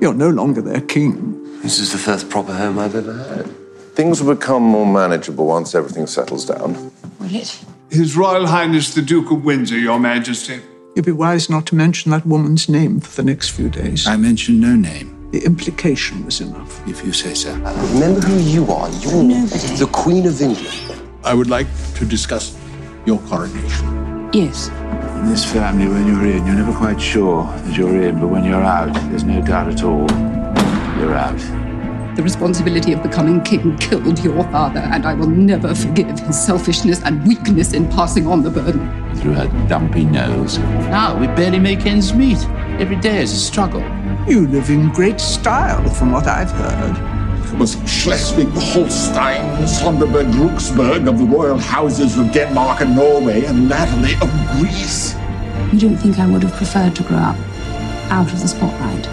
You're no longer their king. This is the first proper home I've ever had. Things will become more manageable once everything settles down. Will it? His Royal Highness the Duke of Windsor, Your Majesty. You'd be wise not to mention that woman's name for the next few days. I mentioned no name, The implication was enough. if you say so. Remember who you are. You're Nobody. the Queen of England. I would like to discuss your coronation. Yes. In this family, when you're in, you're never quite sure that you're in, but when you're out, there's no doubt at all. You're out. The responsibility of becoming king killed your father, and I will never forgive his selfishness and weakness in passing on the burden. Through her dumpy nose. Now we barely make ends meet. Every day is a struggle. You live in great style, from what I've heard. Was Schleswig Holstein, Sonderburg Glücksburg of the royal houses of Denmark and Norway, and latterly of Greece. You don't think I would have preferred to grow up out of the spotlight?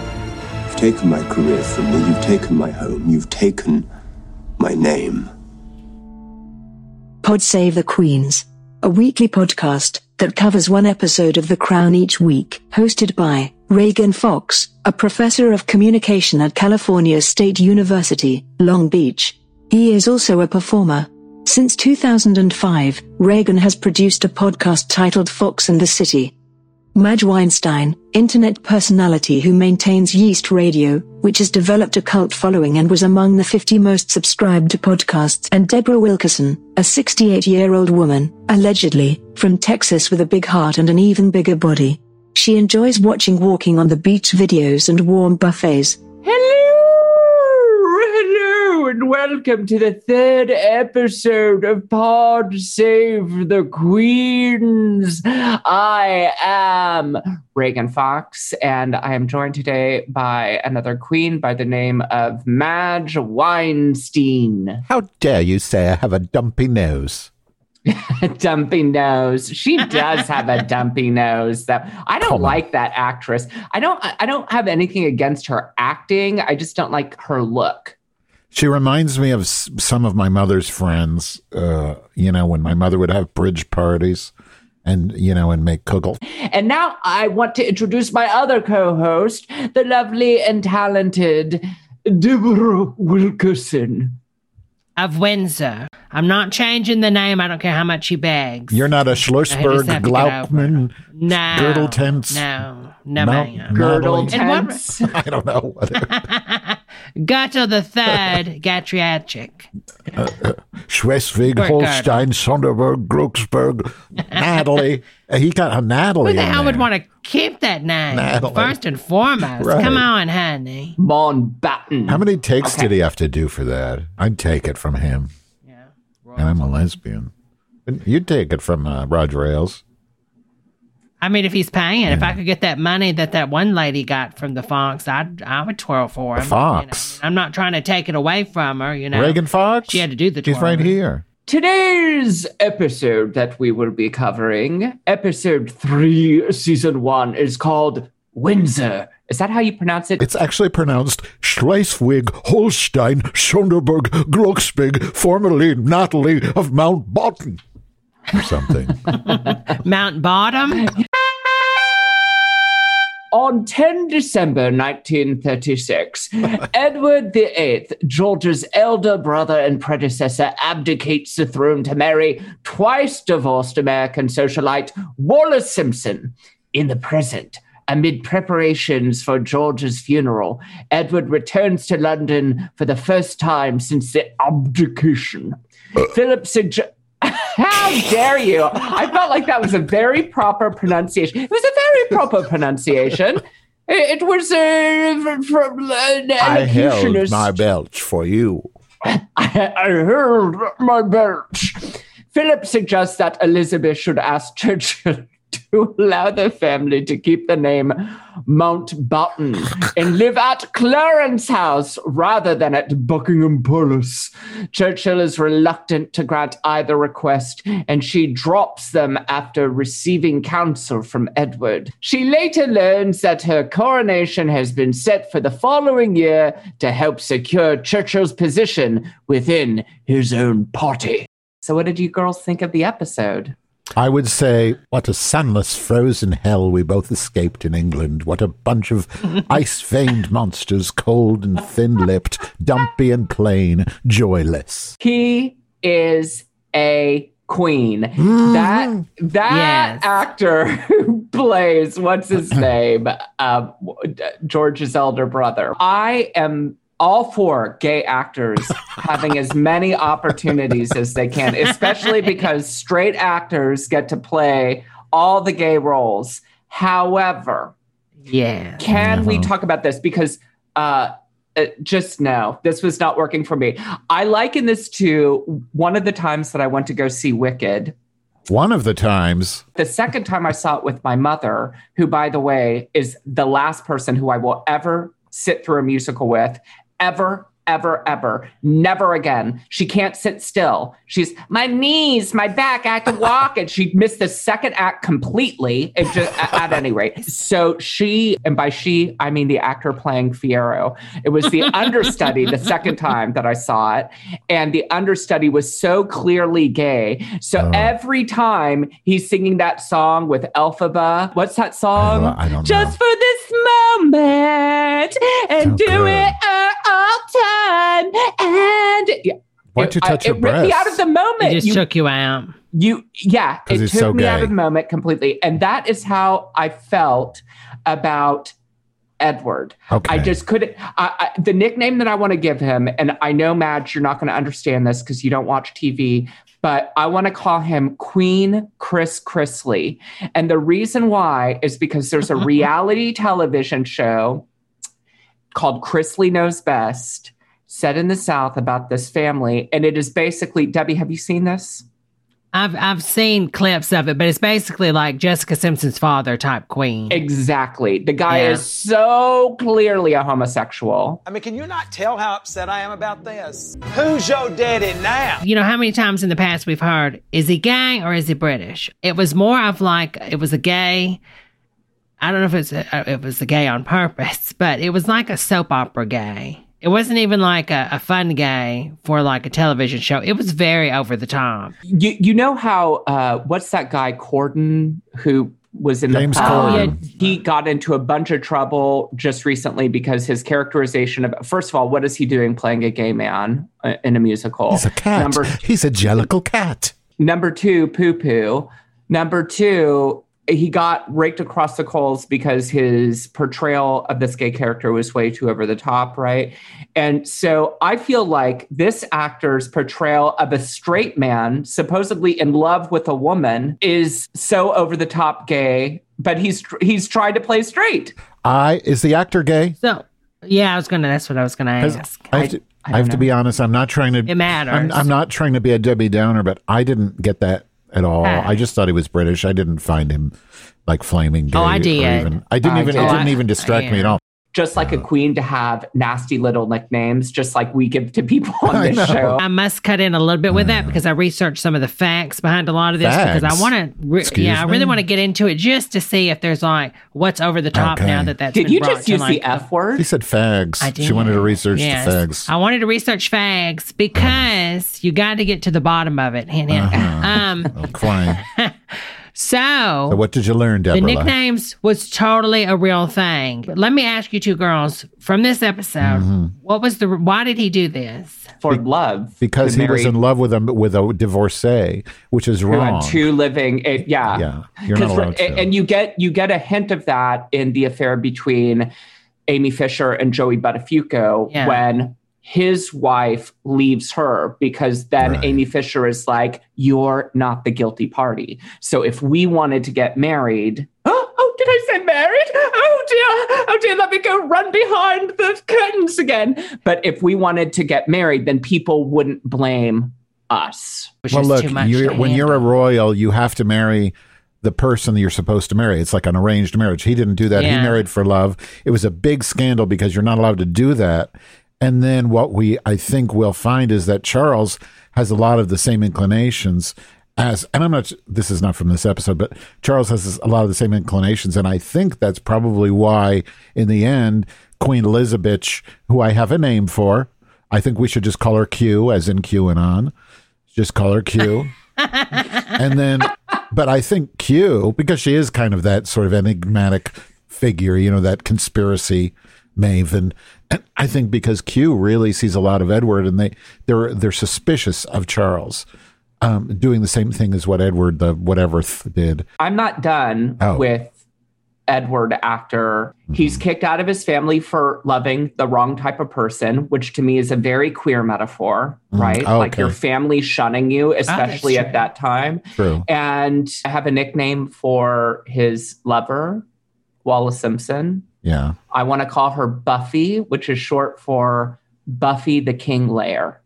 You've taken my career from me, you've taken my home, you've taken my name. Pod Save the Queens, a weekly podcast that covers one episode of The Crown each week, hosted by Reagan Fox, a professor of communication at California State University, Long Beach. He is also a performer. Since 2005, Reagan has produced a podcast titled Fox and the City. Madge Weinstein, internet personality who maintains Yeast Radio, which has developed a cult following and was among the 50 most subscribed to podcasts, and Deborah Wilkerson, a 68 year old woman, allegedly, from Texas with a big heart and an even bigger body. She enjoys watching walking on the beach videos and warm buffets. Hello, hello, and welcome to the third episode of Pod Save the Queens. I am Reagan Fox, and I am joined today by another queen by the name of Madge Weinstein. How dare you say I have a dumpy nose? dumpy nose. She does have a dumpy nose. I don't Come on. like that actress. I don't. I don't have anything against her acting. I just don't like her look. She reminds me of s- some of my mother's friends. Uh, you know, when my mother would have bridge parties, and you know, and make kugel. And now I want to introduce my other co-host, the lovely and talented Deborah Wilkerson. Of Windsor. I'm not changing the name. I don't care how much he begs. You're not a Schlossberg, have to get over Glaukman, No. girdle tents. No. No, No, ma'am. Girdle Natalie. And what- tense. I don't know. Gutto the third, Gatriatric. Schleswig, Holstein, Sonderburg, Glücksburg, Natalie. Uh, He got a Natalie. Who the in hell would want to keep that name? Natalie. First and foremost. Right. Come on, honey. Mountbatten. How many takes Okay. did he have to do for that? I'd take it from him. Yeah. And I'm a lesbian. You'd take it from uh, Roger Ailes. I mean, if he's paying, if I could get that money that that one lady got from the Fox, I'd I would twirl for him. The you know. Fox? I'm not trying to take it away from her. You know, Reagan Fox? She had to do the He's right here. Today's episode that we will be covering, episode three, season one, is called Windsor. Is that how you pronounce it? It's actually pronounced Schleswig, Holstein, Sonderburg, Glücksburg, formerly Natalie of Mount Mountbatten. Or something. Mount Bottom. On 10 December 1936, Edward VIII, George's elder brother and predecessor, abdicates the throne to marry twice divorced American socialite Wallis Simpson. In the present, amid preparations for George's funeral, Edward returns to London for the first time since the abdication. Uh. Philip suggests. How dare you? I felt like that was a very proper pronunciation. It was a very proper pronunciation. It, it was uh, from an I held my belch for you. I, I held my belch. Philip suggests that Elizabeth should ask Churchill to allow the family to keep the name Mountbatten and live at Clarence House rather than at Buckingham Palace. Churchill is reluctant to grant either request, and she drops them after receiving counsel from Edward. She later learns that her coronation has been set for the following year to help secure Churchill's position within his own party. So, what did you girls think of the episode? I would say, what a sunless, frozen hell we both escaped in England. What a bunch of ice veined monsters, cold and thin lipped, dumpy and plain, joyless. He is a queen. That that Yes. actor who plays what's his name, um, George's elder brother. I am all four gay actors having as many opportunities as they can, especially because straight actors get to play all the gay roles. However, Yeah. can we talk about this? Because uh, uh, just no, this was not working for me. I liken this to one of the times that I went to go see Wicked. One of the times, The second time I saw it with my mother, who, by the way, is the last person who I will ever sit through a musical with, ever, ever, ever, never again. She can't sit still. She's my knees, my back, I have to walk. And she missed the second act completely, it just, at, any rate. So she, and by she, I mean the actor playing Fiyero, it was the understudy the second time that I saw it. And the understudy was so clearly gay. So oh. every time he's singing that song with Elphaba, what's that song? I don't know. Just for this moment and do good. it all time. And yeah, Why'd you it- touch I- your it ripped me out of the moment. It just You- took you out. you yeah 'Cause it took so me out of the moment completely and that is how i felt about edward Okay. i just couldn't I, I, the nickname that i want to give him and i know madge you're not going to understand this because you don't watch tv but i want to call him queen chris chrisley and the reason why is because there's a reality television show called chrisley knows best set in the south about this family and it is basically debbie have you seen this I've I've seen clips of it, but it's basically like Jessica Simpson's father type queen. Exactly. The guy Yeah. is so clearly a homosexual. I mean, can you not tell how upset I am about this? Who's your daddy now? You know how many times in the past we've heard, is he gay or is he British? It was more of like it was a gay. I don't know if it's a, uh, it was a gay on purpose, but it was like a soap opera gay. It wasn't even like a, a fun gay for like a television show. It was very over the top. You you know how uh what's that guy Corden who was in James the Corden. he got into a bunch of trouble just recently because his characterization of first of all what is he doing playing a gay man uh, in a musical he's a cat. number He's a jellicle cat. Number two, poo poo. Number two, he got raked across the coals because his portrayal of this gay character was way too over the top, right? And so I feel like this actor's portrayal of a straight man, supposedly in love with a woman, is so over the top gay, but he's he's tried to play straight. I is the actor gay? So yeah, I was gonna. That's what I was gonna ask. I have to, I have to be honest. I'm not trying to. It matters. I'm, I'm not trying to be a Debbie Downer, but I didn't get that at all. I just thought he was British. I didn't find him like flaming gay. Oh, I or did. Even, I didn't I even. did. It didn't Oh, even distract oh, me at all. Just like a queen to have nasty little nicknames, just like we give to people on I this know. show. I must cut in a little bit with that because I researched some of the facts behind a lot of this because I want to. Re- Excuse yeah, I really want to get into it just to see if there's like what's over the top Okay. now that that's Did been you just to, use like, the F word? He said fags. I did. She wanted to research Yes. the fags. I wanted to research fags because you got to get to the bottom of it. Hint, hint. Uh-huh. Um, I'm crying. so So what did you learn, the nicknames was totally a real thing. But let me ask you two girls from this episode, Mm-hmm. what was the why did he do this? For love. because he was in love with a with a divorcee, which is who wrong. had two living it, yeah Yeah, you're not 'Cause- allowed to. and you get you get a hint of that in the affair between amy fisher and joey buttafuoco Yeah. when his wife leaves her because then Right. amy fisher is like you're not the guilty party so if we wanted to get married oh, oh did i say married oh dear oh dear let me go run behind the curtains again but if we wanted to get married then people wouldn't blame us Which well, is look, too much you're, to when you're a royal, you have to marry the person that you're supposed to marry. It's like an arranged marriage. He didn't do that. He married for love. It was a big scandal because you're not allowed to do that. And then what we, I think, will find is that Charles has a lot of the same inclinations as, and I'm not, this is not from this episode, but Charles has this- a lot of the same inclinations. And I think that's probably why, in the end, Queen Elizabeth, who I have a name for, I think we should just call her Q, as in QAnon. Just call her Q. and then but I think Q, because she is kind of that sort of enigmatic figure, you know, that conspiracy maven. And I think because Q really sees a lot of Edward, and they they're they're suspicious of Charles um, doing the same thing as what Edward the whatever th- did. I'm not done Oh. with Edward after he's Mm-hmm. kicked out of his family for loving the wrong type of person, which to me is a very queer metaphor, Mm. right? Oh, Like your family shunning you, especially true. at that time. True. And I have a nickname for his lover, Wallis Simpson. Yeah. I want to call her Buffy, which is short for Buffy the King Lair.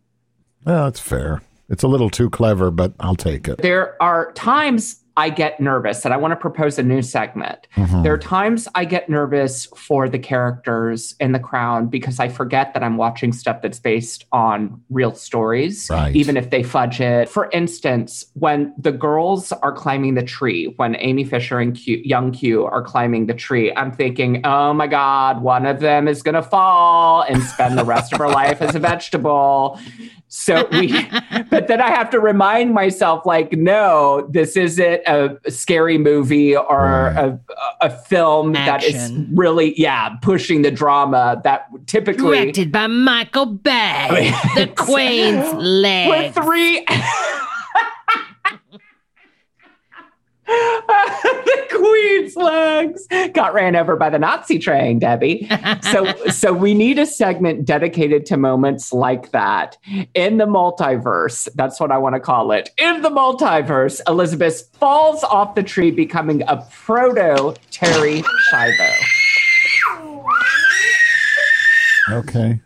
Well, that's fair. It's a little too clever, but I'll take it. There are times I get nervous, and I want to propose a new segment. Mhm. There are times I get nervous for the characters in The Crown because I forget that I'm watching stuff that's based on real stories, Right. even if they fudge it. For instance, when the girls are climbing the tree, when Amy Fisher and Q, young Q are climbing the tree, I'm thinking, oh my God, one of them is going to fall and spend the rest of her life as a vegetable. So we, but then I have to remind myself, like, no, this isn't a scary movie or a, a film that is really, yeah, pushing the drama that typically Directed by Michael Bay. the Queen's with leg. three. the queen's legs got ran over by the Nazi train, Debbie. So, so we need a segment dedicated to moments like that in the multiverse. That's what I want to call it. In the multiverse, Elizabeth falls off the tree, becoming a proto Terri Schiavo. Okay.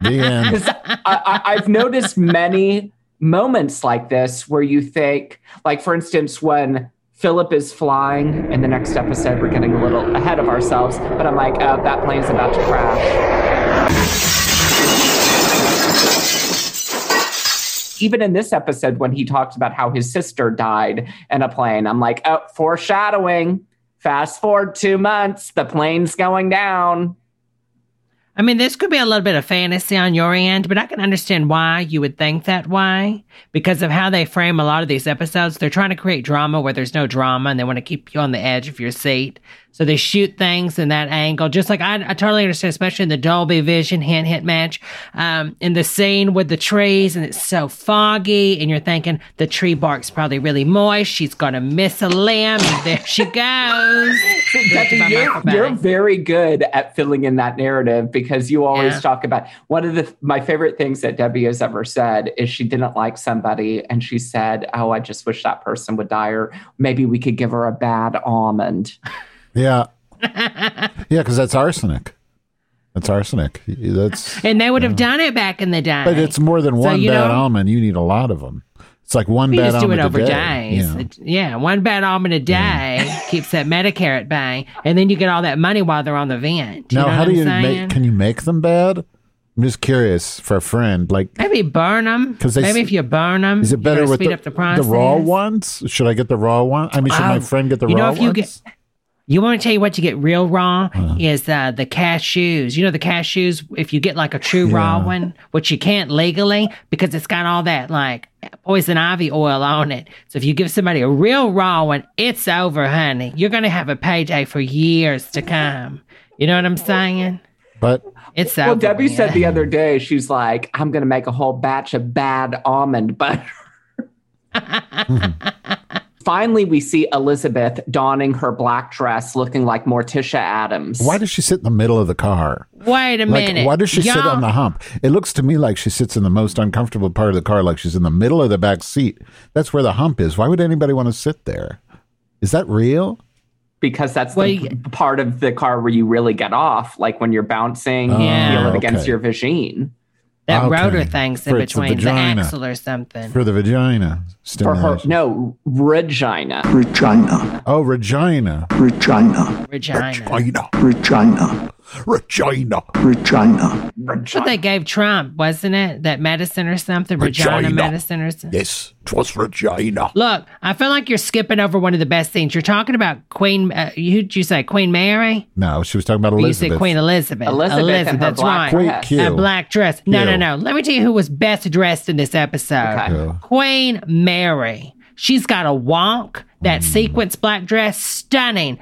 The end. I, I, I've noticed many moments like this where you think, like, for instance, when Philip is flying in the next episode, we're getting a little ahead of ourselves, but I'm like, oh, that plane's about to crash. Even in this episode, when he talks about how his sister died in a plane, I'm like, oh, foreshadowing. Fast forward two months, the plane's going down. I mean, this could be a little bit of fantasy on your end, but I can understand why you would think that way because of how they frame a lot of these episodes. They're trying to create drama where there's no drama and they want to keep you on the edge of your seat. So they shoot things in that angle, just like I, I totally understand, especially in the Dolby Vision hand hit match, um, in the scene with the trees and it's so foggy, and you're thinking the tree bark's probably really moist. She's gonna miss a limb, and there she goes. You're, you're very good at filling in that narrative because you always Yeah. talk about one of the my favorite things that Debbie has ever said is she didn't like somebody and she said, "Oh, I just wish that person would die, or maybe we could give her a bad almond." Yeah. Yeah, because that's arsenic. That's arsenic. That's And they would have done it back in the day. but it's more than So, one you bad know- almond. You need a lot of them. It's like one We bad just do almond it over a day. days. It- yeah, one bad almond a day keeps that Medicare at bay, and then you get all that money while they're on the vent. You Now, know how what do I'm you saying? make? Can you make them bad? I'm just curious for a friend. Like, Maybe burn them. 'Cause they Maybe s- if you burn them, is it better with speed the, up the process. the raw ones? Should I get the raw one? I mean, should my Oh, friend get the you raw know, if you ones? get, you want to tell you what you get real raw Uh-huh. is uh, the cashews. You know the cashews. If you get like a true raw one, which you can't legally because it's got all that like poison ivy oil on it. So if you give somebody a real raw one, it's over, honey. You're gonna have a payday for years to come. You know what I'm saying? but It's Well. Debbie when said the other day, she's like, "I'm going to make a whole batch of bad almond butter." Finally, we see Elizabeth donning her black dress, looking like Morticia Addams. why does she sit in the middle of the car? Wait a Like, minute. why does she sit Y'all- on the hump? It looks to me like she sits in the most uncomfortable part of the car, like she's in the middle of the back seat. That's where the hump is. Why would anybody want to sit there? Is that real? because that's Well, the you- part of the car where you really get off, like when you're bouncing, you Yeah. feel it against your vagine. That Okay. rotor thing's in For between the vagina. axle or something. For the vagina For her, no, Regina. Regina. Oh, Regina. Regina. Regina. Regina. Regina. Regina. Regina. Regina. what they gave Trump, wasn't it? That medicine or something? Regina, Regina. medicine or something? Yes, twas Regina. Look, I feel like you're skipping over one of the best things. You're talking about Queen, uh, who'd you say, Queen Mary? No, she was talking about Or You Elizabeth. said Queen Elizabeth. Elizabeth in her that's black right. dress. Queen A Q. black dress. No, no, Q. no. Let me tell you who was best dressed in this episode. Okay. Q. Queen Mary. She's got a wonk, That sequence black dress, stunning.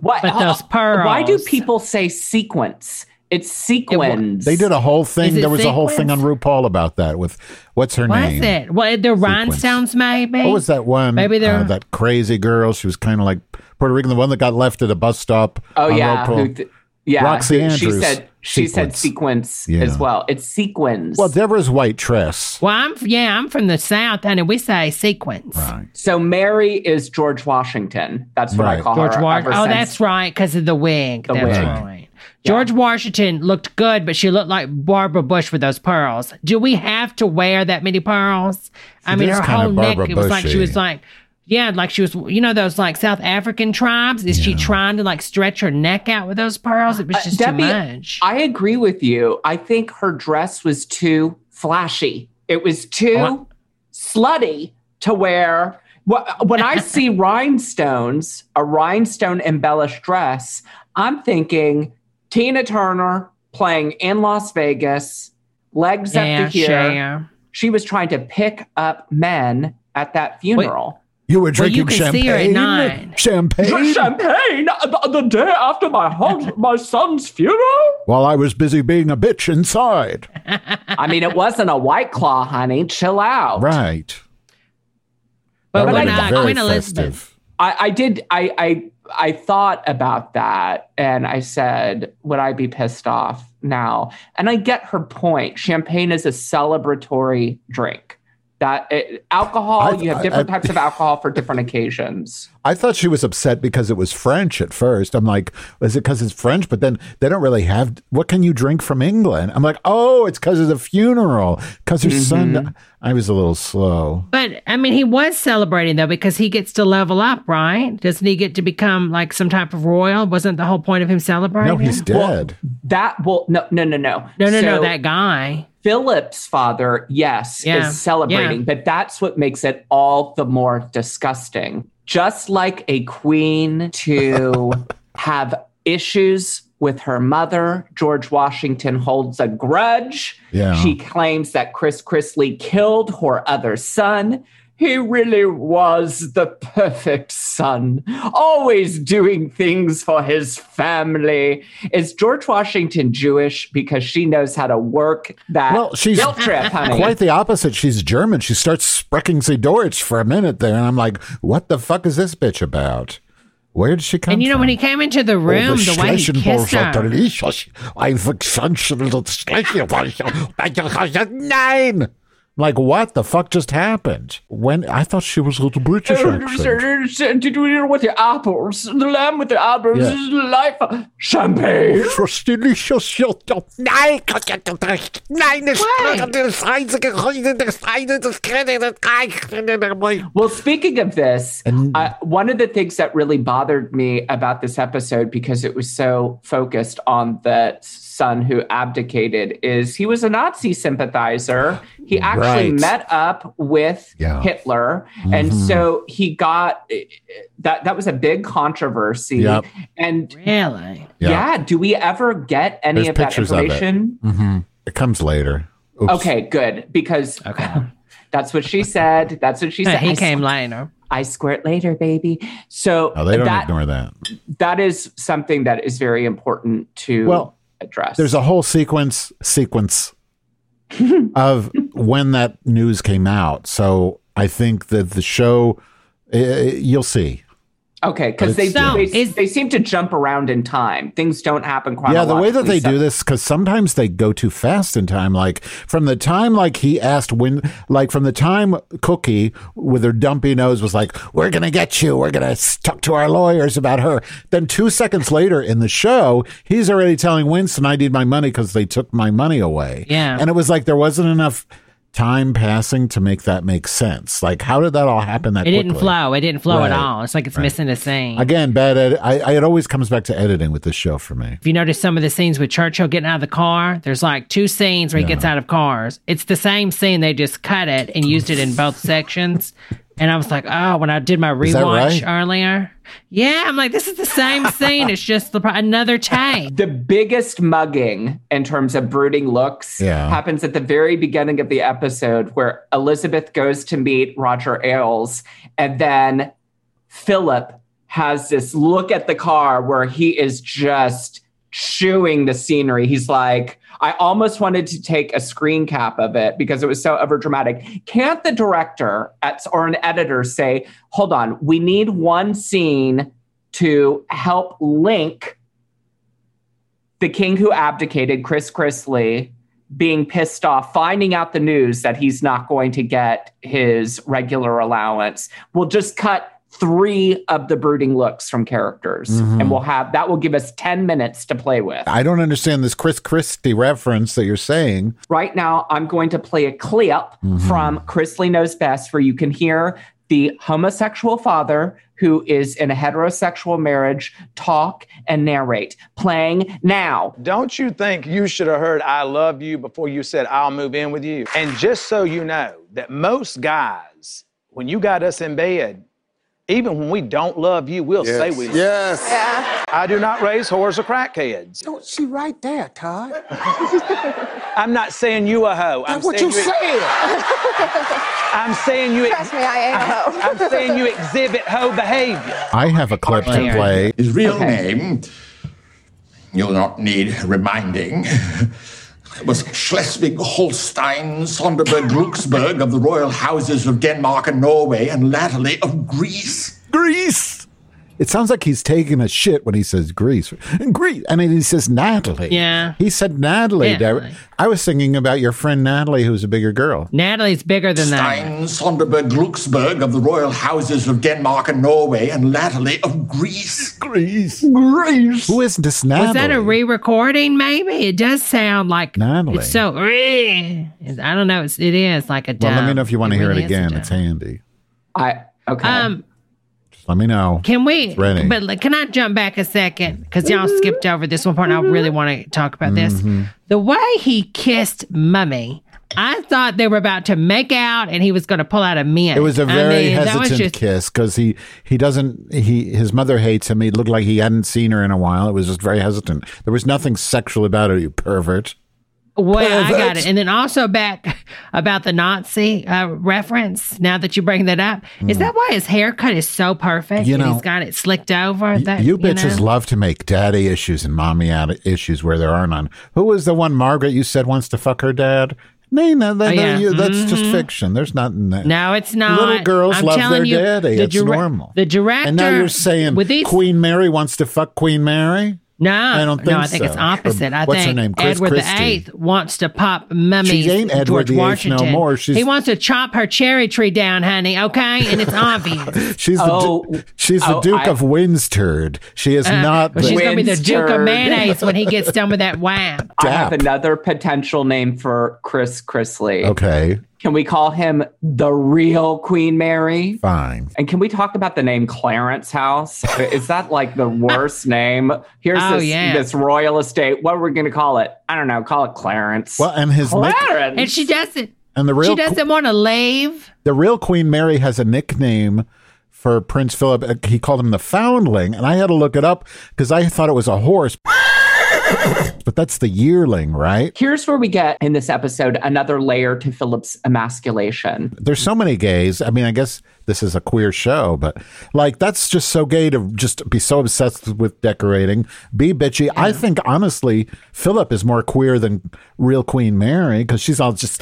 What? But those pearls. Why do people say sequence? It's sequins. They did a whole thing. There was a whole thing on? RuPaul about that with what's her What name? is it? Well, the rhinestones, maybe. What was that one? Maybe they're uh, that crazy girl. She was kind of like Puerto Rican, the one that got left at a bus stop. Oh on yeah, RuPaul. who th- yeah. Roxy who- She said she said Sequence. sequence Yeah. as well. It's sequins. Well, Deborah's white dress. Well, I'm yeah, I'm from the south, and We say sequence. Right. so Mary is George Washington. That's what I Right. call George her. Washington. Oh, that's right, because of the wig. The that's wig. right. George Washington looked good, but she looked like Barbara Bush with those pearls. Do we have to wear that many pearls? I She mean, her kinda whole neck. Barbara It was like she was like, yeah, like she was. You know those like South African tribes? Is she trying to like stretch her neck out with those pearls? It was just Uh, Debbie, too much. I agree with you. I think her dress was too flashy. It was too What? slutty to wear. When I see rhinestones, a rhinestone embellished dress, I'm thinking Tina Turner playing in Las Vegas, legs Yeah, up to here. Cher. She was trying to pick up men at that funeral. You were Well, drinking you can see her at champagne. nine. Champagne. Champagne the, the day after my hus- my son's funeral. While I was busy being a bitch inside. I mean, it wasn't a white claw, honey. Chill out. Right. But That when would've been uh, very Queen Elizabeth, festive. I, I did. I, I I thought about that, and I said, would I be pissed off now? And I get her point. Champagne is a celebratory drink. That it, alcohol, I- you have different I- types of alcohol for different occasions. I thought she was upset because it was French at first. I'm like, is it because it's French? But then they don't really have. What can you drink from England? I'm like, oh, it's because of the funeral. Because her Mm-hmm. son. I was a little slow. but I mean, he was celebrating though because he gets to level up, right? Doesn't he get to become like some type of royal? Wasn't the whole point of him celebrating? No, he's dead. That well, no, no, no, no, no, no, no. That guy. Philip's father, yes, Yeah, is celebrating, yeah. but that's what makes it all the more disgusting. Just like a queen to have issues with her mother, George Washington holds a grudge. Yeah. She claims that Chris Chrisley killed her other son. He really was the perfect son, always doing things for his family. Is George Washington Jewish because she knows how to work that Well, she's guilt trip, honey? Quite the opposite. She's German. She starts sprechen sie Deutsch for a minute there, and I'm like, what the fuck is this bitch about? Where did she come And you know from? when he came into oh, the room, the way he kissed her. Nine. Like what the fuck just happened? When I thought she was a little British accent. Did you hear with the apples? The lamb with the apples Yeah. life. Champagne. Was delicious. Nein, nein, Well, speaking of this, uh, one of the things that really bothered me about this episode because it was so focused on the son who abdicated is he was a Nazi sympathizer. He actually Right. met up with Yeah. Hitler, and Mhm. so he got that. That was a big controversy. Yep. And really, Yeah. yeah. Do we ever get any There's of that pictures of it. information? hmm It comes later. Oops. Okay, good because okay. that's what she said. That's what she said. he I came squ- later. I squirt later, baby. So Oh, they don't that ignore that. that is something that is very important to Well, address. There's a whole sequence sequence of when that news came out. So I think that the show, uh, you'll see. Okay because but they, it's- they they seem to jump around in time. Things don't happen quite. Yeah, the way that they so- do this, because sometimes they go too fast in time. Like from the time, like he asked when, like from the time Cookie with her dumpy nose was like, "We're gonna get you. We're gonna talk to our lawyers about her." Then two seconds later in the show, he's already telling Winston, "I need my money because they took my money away." Yeah. and it was like there wasn't enough time passing to make that make sense. Like, how did that all happen that It didn't flow. It didn't flow Right. at all. It's like it's Right. missing a scene. Again, bad. I, I, it always comes back to editing with this show for me. If you notice some of the scenes with Churchill getting out of the car, there's like two scenes where he gets out of cars. It's the same scene. They just cut it and used it in both sections. And I was like, oh, when I did my rewatch right? earlier. Yeah, I'm like, this is the same scene. It's just the, another take. The biggest mugging in terms of brooding looks Yeah. happens at the very beginning of the episode where Elizabeth goes to meet Roger Ailes and then Philip has this look at the car where he is just chewing the scenery. He's like, I almost wanted to take a screen cap of it because it was so overdramatic. Can't the director at, or an editor say, hold on, we need one scene to help link the king who abdicated, Chris Chrisley, being pissed off, finding out the news that he's not going to get his regular allowance. We'll just cut three of the brooding looks from characters Mhm. and we'll have that will give us 10 minutes to play with. I don't understand this Chris Christie reference that you're saying. Right now, I'm going to play a clip Mhm. from Chrisley Knows Best where you can hear the homosexual father who is in a heterosexual marriage talk and narrate. Playing now. Don't you think you should have heard I love you before you said I'll move in with you? And just so you know that most guys, when you got us in bed, even when we don't love you, we'll Yes. say we love you. Yes. Yeah. I do not raise whores or crackheads. Don't she right there, Todd? I'm not saying you a hoe. I'm That's what saying you said. I'm saying you. Trust me, I ain't a hoe. I'm saying you exhibit hoe behavior. I have a clip to play. His real name, you'll not need reminding, was Schleswig Holstein Sonderburg Glücksburg of the royal houses of Denmark and Norway and latterly of Greece. Greece. It sounds like he's taking a shit when he says Greece. Greece. And then he says Natalie. Yeah. He said Natalie. Yeah. Derek. I was thinking about your friend Natalie, who's a bigger girl. Natalie's bigger than that. Stein Sonderburg Glücksburg of the royal houses of Denmark and Norway and latterly of Greece. Greece. Greece. Who is this Natalie? Was that a re-recording? Maybe it does sound like Natalie. It's so. I don't know. It's, it is like a. well, let me know if you want to hear really it is a again. It's handy. I okay. Um, Just let me know. can we? It's ready. But like, can I jump back a second? Because y'all skipped over this one part. and I really want to talk about this. Mhm. The way he kissed Mummy, I thought they were about to make out, and he was going to pull out a mint. It was a very mean, hesitant just- kiss because he he doesn't he his mother hates him. He looked like he hadn't seen her in a while. It was just very hesitant. There was nothing sexual about it. You pervert. Well, I got it. And then also back about the Nazi uh, reference. Now that you bring that up, is that why his haircut is so perfect? Hmm. You know, he's got it slicked over. That you bitches know? love to make daddy issues and mommy issues where there are none. Who was the one Margaret you said wants to fuck her dad? No, no, that- Oh, yeah. you- that's just Mhm. fiction. There's nothing there. No, it's not. Little girls I'm love their you, daddy. the It's dire- normal. The director. And now you're saying. Queen Mary wants to fuck Queen Mary? No, I don't think no, I think it's opposite. Or I what's her think name? Chris Edward Christie. the Eighth wants to pop mummies. She ain't Edward George the Eighth no Washington. more. She's- he wants to chop her cherry tree down, honey. Okay, and it's obvious. She's the Oh, du- she's the oh, Duke I- of Windsturd. She is Uh, not well, the she's gonna be the Duke of Windsturd. Mayonnaise when he gets done with that wham. I have another potential name for Chris Chrisley. Okay, Can we call him the real Queen Mary? fine. And can we talk about the name Clarence House? Is that like the worst name? Here's Oh, this, yeah. this royal estate. What are we going to call it? I don't know. Call it Clarence. Well, and his nick, Clarence. And she doesn't. and the real She doesn't want to leave. the real Queen Mary has a nickname for Prince Philip. He called him the Foundling, and I had to look it up because I thought it was a horse. But that's the yearling, right? Here's where we get in this episode another layer to Philip's emasculation. There's so many gays. I mean, I guess this is a queer show, but like that's just so gay to just be so obsessed with decorating, be bitchy. I think honestly, Philip is more queer than real Queen Mary because she's all just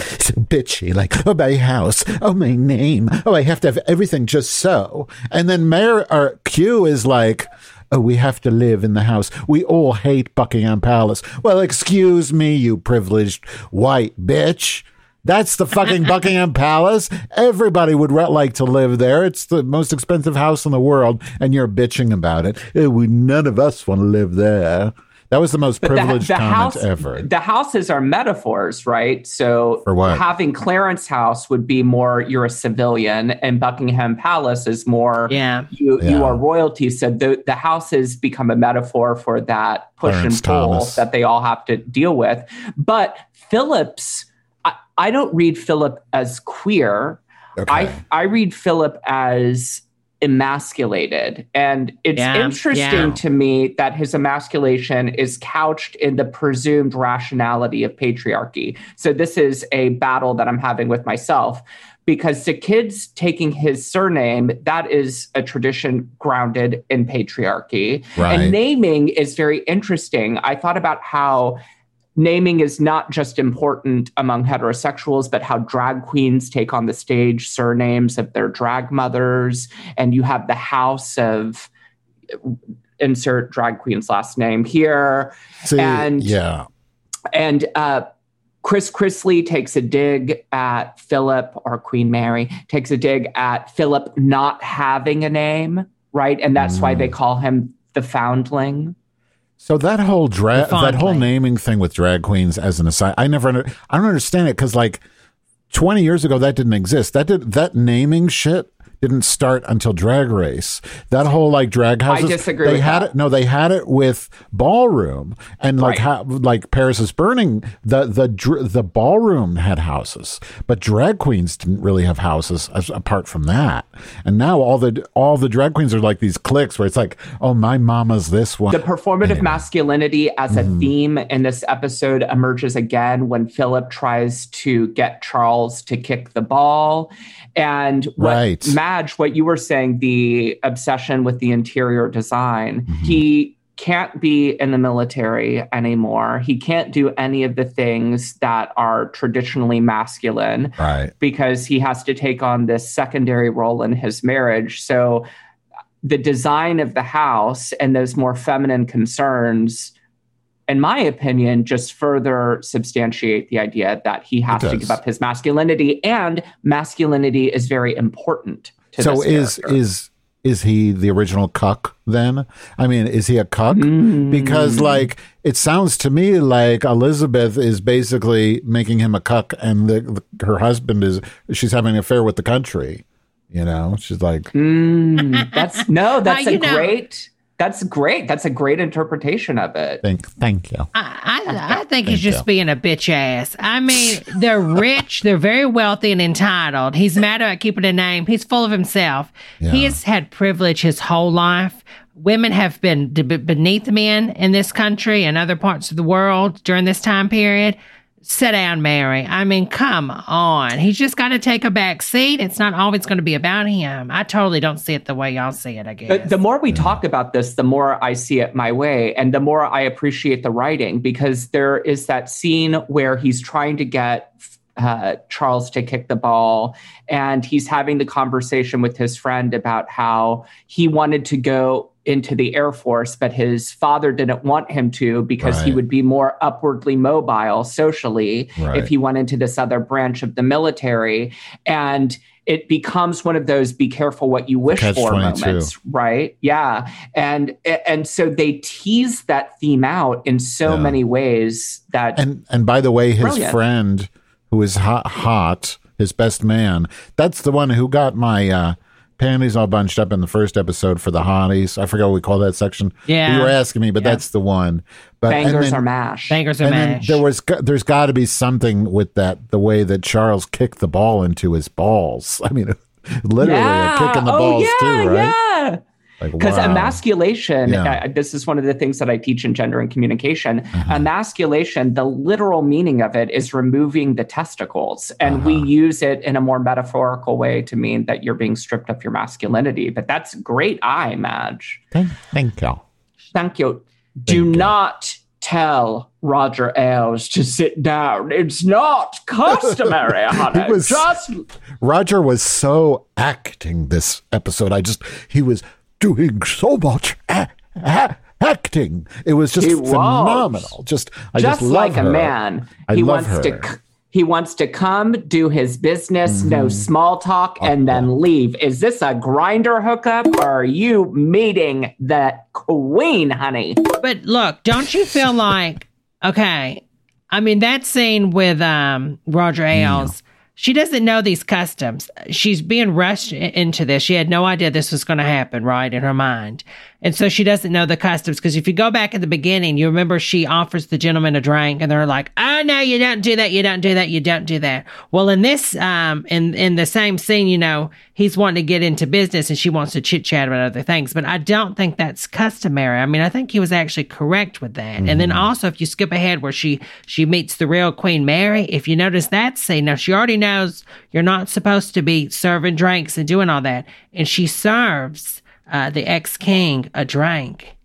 bitchy, like oh my house, oh my name, oh I have to have everything just so. And then Mayor or Q is like. Oh, we have to live in the house. We all hate Buckingham Palace. Well, excuse me, you privileged white bitch. That's the fucking Buckingham Palace. Everybody would re- like to live there. It's the most expensive house in the world, and you're bitching about it. Oh, we, none of us want to live there. That was the most But the, privileged the comment house, ever. the houses are metaphors, right? So For what? having Clarence House would be more you're a civilian, and Buckingham Palace is more Yeah. you Yeah. you are royalty. So the the houses become a metaphor for that push Clarence and pull Thomas. that they all have to deal with. But Phillips, I, I don't read Philip as queer. I I read Philip as emasculated, and it's Yeah, interesting yeah. to me that his emasculation is couched in the presumed rationality of patriarchy. So this is a battle that I'm having with myself. Because the kids taking his surname, that is a tradition grounded in patriarchy. Right. And naming is very interesting. I thought about how naming is not just important among heterosexuals, but how drag queens take on the stage surnames of their drag mothers. And you have the house of insert drag queen's last name here. See, and yeah. and uh, Chris Chrisley takes a dig at Philip or Queen Mary takes a dig at Philip not having a name, right? And that's why they call him the foundling. So that whole drag, that whole naming thing with drag queens as an aside, I never, under, I don't understand it because like twenty years ago that didn't exist. That did that naming shit didn't start until Drag Race. That whole like drag houses, I disagree They had that. it. No, they had it with ballroom and like Right. how like Paris is Burning. The the the ballroom had houses, but drag queens didn't really have houses as, apart from that. And now all the all the drag queens are like these cliques where it's like, oh, my mama's this one. The performative masculinity as a mm-hmm. theme in this episode emerges again when Philip tries to get Charles to kick the ball. And what Right. Madge, what you were saying, the obsession with the interior design, mm-hmm. he can't be in the military anymore. He can't do any of the things that are traditionally masculine Right. because he has to take on this secondary role in his marriage. So the design of the house and those more feminine concerns, in my opinion, just further substantiate the idea that he has to give up his masculinity, and masculinity is very important so this is character. is is he the original cuck then i mean is he a cuck Mm. because like it sounds to me like elizabeth is basically making him a cuck and the, the- her husband is she's having an affair with the country you know she's like Mm, that's no, that's Well, a know- great. That's great. That's a great interpretation of it. thank thank you I, I, I think he's just you. being a bitch ass. I mean, they're rich, they're very wealthy and entitled. He's mad about keeping a name. He's full of himself. He has had privilege his whole life. Women have been d- b- beneath men in this country and other parts of the world during this time period. Sit down, Mary. I mean, come on. He's just got to take a back seat. It's not always going to be about him. I totally don't see it the way y'all see it, I guess. But the more we talk about this, the more I see it my way, and the more I appreciate the writing because there is that scene where he's trying to get uh, Charles to kick the ball, and he's having the conversation with his friend about how he wanted to go into the Air Force, but his father didn't want him to because he would be more upwardly mobile socially Right. if he went into this other branch of the military. And it becomes one of those be careful what you wish Catch for 22. moments right yeah and and so they tease that theme out in so Yeah. many ways that and and by the way his Brilliant. friend who is hot hot his best man that's the one who got my uh panties all bunched up in the first episode for the hotties i forgot what we call that section Yeah. you were asking me but Yeah. that's the one but and bangers then- are mash Bangers are and then mash. there was there's got to be something with that the way that Charles kicked the ball into his balls. I mean, literally a kick in the oh, balls yeah, too, right? yeah Like because wow. emasculation Yeah. uh, this is one of the things that i teach in gender and communication Uh-huh. emasculation the literal meaning of it is removing the testicles and we Uh-huh. use it in a more metaphorical way to mean that you're being stripped of your masculinity but that's great eye madge Thank, thank you. Thank you. Do Thank you. not tell Roger Ailes to sit down. It's not customary, honey. was- Just Roger was so acting this episode. I just he was doing so much a- a- acting. It was just He was. phenomenal. Just I just, just, love like a man. I he love wants her. to c- he wants to come, do his business, no mm-hmm. small talk, and then leave. Is this a Grindr hookup or are you meeting the queen, honey? But look, don't you feel like okay? I mean that scene with um Roger Ailes. She doesn't know these customs. She's being rushed into this. She had no idea this was going to happen, right, in her mind. And so she doesn't know the customs because if you go back at the beginning, you remember she offers the gentleman a drink and they're like, "Oh no, you don't do that. You don't do that. You don't do that." Well, in this, um, in in the same scene, you know, he's wanting to get into business and she wants to chit chat about other things. But I don't think that's customary. I mean, I think he was actually correct with that. And then also, if you skip ahead where she she meets the real Queen Mary, if you notice that scene, now she already knows you're not supposed to be serving drinks and doing all that, and she serves uh, the ex king a drink.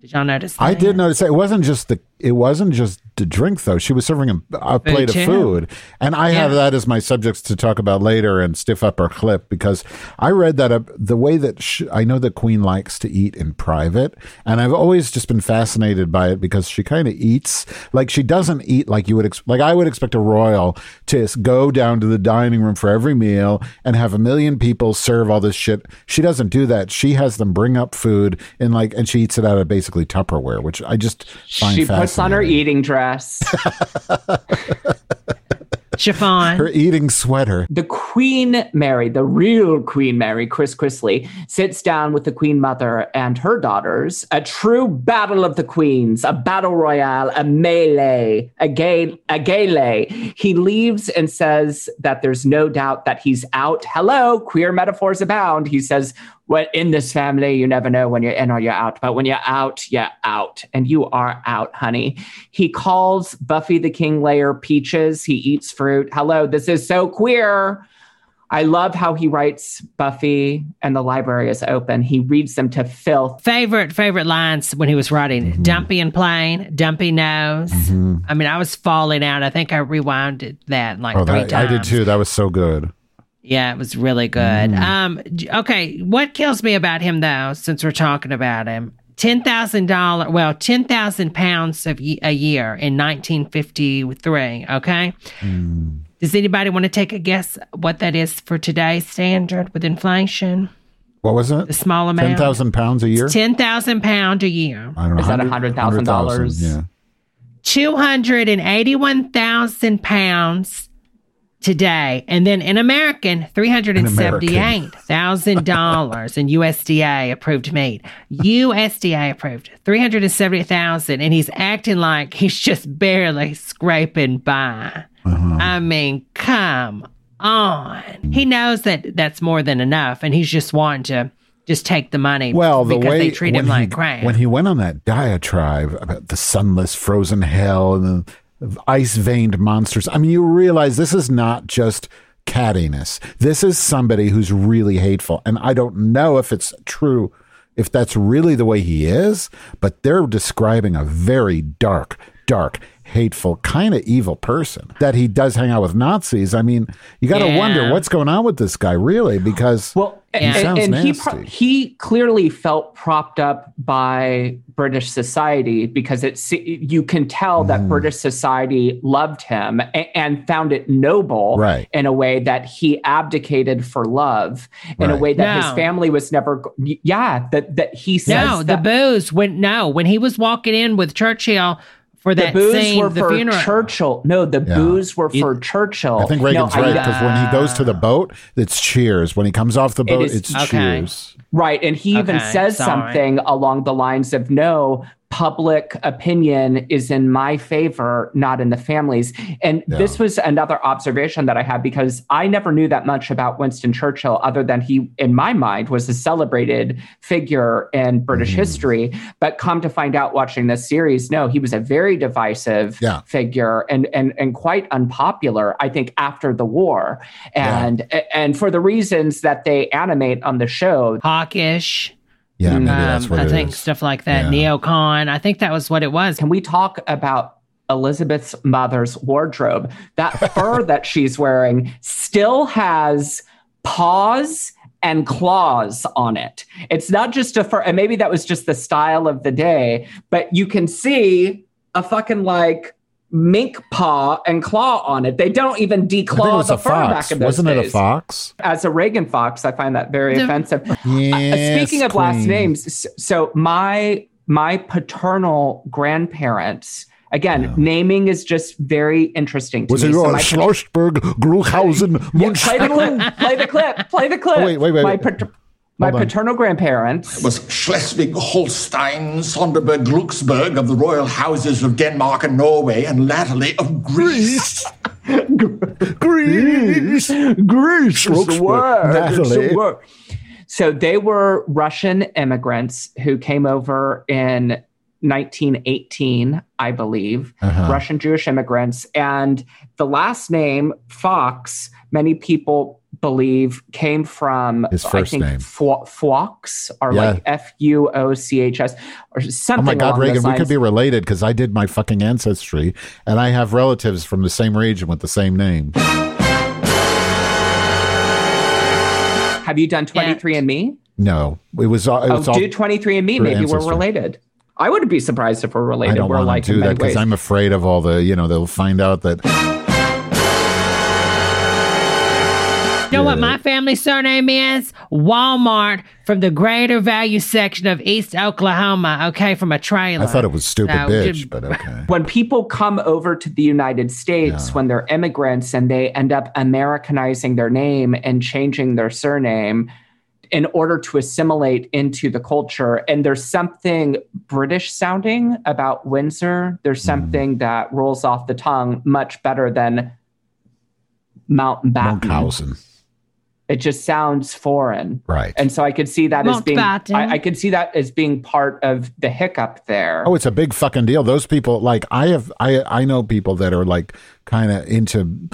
Did y'all notice that? I did notice that it wasn't just the it wasn't just the drink though. She was serving him a plate of food, and I have that as my subjects to talk about later and stiff upper clip because I read that uh, the way that sh- I know the Queen likes to eat in private, and I've always just been fascinated by it because she kind of eats like she doesn't eat like you would ex- like I would expect a royal to go down to the dining room for every meal and have a million people serve all this shit. She doesn't do that. She has them bring up food and like and she eats it out of basically Tupperware, which I just find She fascinating. Puts on her eating dress. Chiffon. her eating sweater. The Queen Mary, the real Queen Mary, Chris Chrisley, sits down with the Queen Mother and her daughters. A true battle of the queens, a battle royale, a melee, a gay, a gale. He leaves and says that there's no doubt that he's out. Hello, queer metaphors abound. He says, well, in this family, you never know when you're in or you're out. But when you're out, you're out. And you are out, honey. He calls Buffy the King Layer peaches. He eats fruit. Hello, this is so queer. I love how he writes Buffy and the library is open. He reads them to filth. favorite favorite lines when he was writing Mm-hmm. dumpy and plain dumpy nose i mean i was falling out i think i rewinded that like Oh, three that, times I did too. That was so good. Yeah it was really good Mm. um okay what kills me about him though since we're talking about him $10,000 well 10,000 pounds of ye- a year in 1953 okay Mm. does anybody want to take a guess what that is for today's standard with inflation What was it? The small amount. Ten thousand pounds a year. Ten thousand pound a year. I don't know. Is that $100,000, 100,000? Yeah. Two hundred and eighty-one thousand pounds today, and then in American, three hundred and seventy-eight thousand dollars in USDA approved meat. USDA approved three hundred and seventy thousand, and he's acting like he's just barely scraping by. Uh-huh. I mean, come on. He knows that that's more than enough, and he's just wanting to just take the money. Well, the because way they treat him when like he, crap. when he went on that diatribe about the sunless, frozen hell and the ice veined monsters, I mean, you realize this is not just cattiness. This is somebody who's really hateful, and I don't know if it's true, if that's really the way he is, but they're describing a very dark, dark. Hateful, kind of evil person that he does hang out with Nazis. I mean, you got to Yeah. wonder what's going on with this guy, really, because Well, he and, sounds and he pro- he clearly felt propped up by British society because it's you can tell Mm. that British society loved him and, and found it noble Right. in a way that he abdicated for love in a way that his family was never yeah that that he says No, the that booze when no when he was walking in with Churchill for the that booze scene, were the for funeral. Churchill. No, the Yeah. booze were for Churchill. I think Reagan's I- right because when he goes to the boat, it's cheers. When he comes off the boat, is- it's Okay. cheers. Right. And he even says sorry. something along the lines of no, public opinion is in my favor, not in the family's. And this was another observation that I had because I never knew that much about Winston Churchill, other than he, in my mind, was a celebrated figure in British Mm-hmm. history. But come to find out watching this series, no, he was a very divisive Yeah. figure and, and, and quite unpopular, I think, after the war. And, and for the reasons that they animate on the show, hawkish. Yeah, maybe Um, that's what I it think is. stuff like that. Yeah. Neocon. I think that was what it was. Can we talk about Elizabeth's mother's wardrobe? That fur that she's wearing still has paws and claws on it. It's not just a fur, and maybe that was just the style of the day, but you can see a fucking like mink paw and claw on it. They don't even I think it declaw the a fur fox. back in those Wasn't it a fox? As a Reagan fox, I find that very The- offensive. Uh, speaking of last names, so my my paternal grandparents, again, naming is just very interesting to Was me. it So on my- Schlossberg, Gruchhausen, Yeah, play the clip. Play the clip. Play the clip. Oh, wait, wait, wait, My wait. pater- My Hold on. paternal grandparents was Schleswig-Holstein, Sonderburg, Glucksburg of the royal houses of Denmark and Norway, and latterly of Greece. Greece. Greece is the word. It's the word. So they were Russian immigrants who came over in 1918, I believe, Uh-huh. Russian Jewish immigrants. And the last name, Fox, many people believe came from His I first think, name. Fo- Fox or Yeah. like F U O C H S or something. Like that. Oh my God, Reagan, we could be related because I did my fucking ancestry and I have relatives from the same region with the same name. Have you done 23andMe? No, it was all. It Oh, all do 23andMe. through Maybe we're related. I wouldn't be surprised if we're related. I don't we're want like to do that because. I'm afraid of all the, you know, they'll find out that. Know what my family surname is? Walmart from the greater value section of East Oklahoma. Okay, from a trailer. I thought it was stupid So, bitch, just- but okay. when people come over to the United States when they're immigrants and they end up Americanizing their name and changing their surname in order to assimilate into the culture. And there's something British sounding about Windsor. There's Mm-hmm. something that rolls off the tongue much better than Mountbatten. Monkhausen. It just sounds foreign. Right. And so I could see that as being I, I could see that as being part of the hiccup there. Oh, it's a big fucking deal. Those people, like, I have, I, I know people that are like kind of into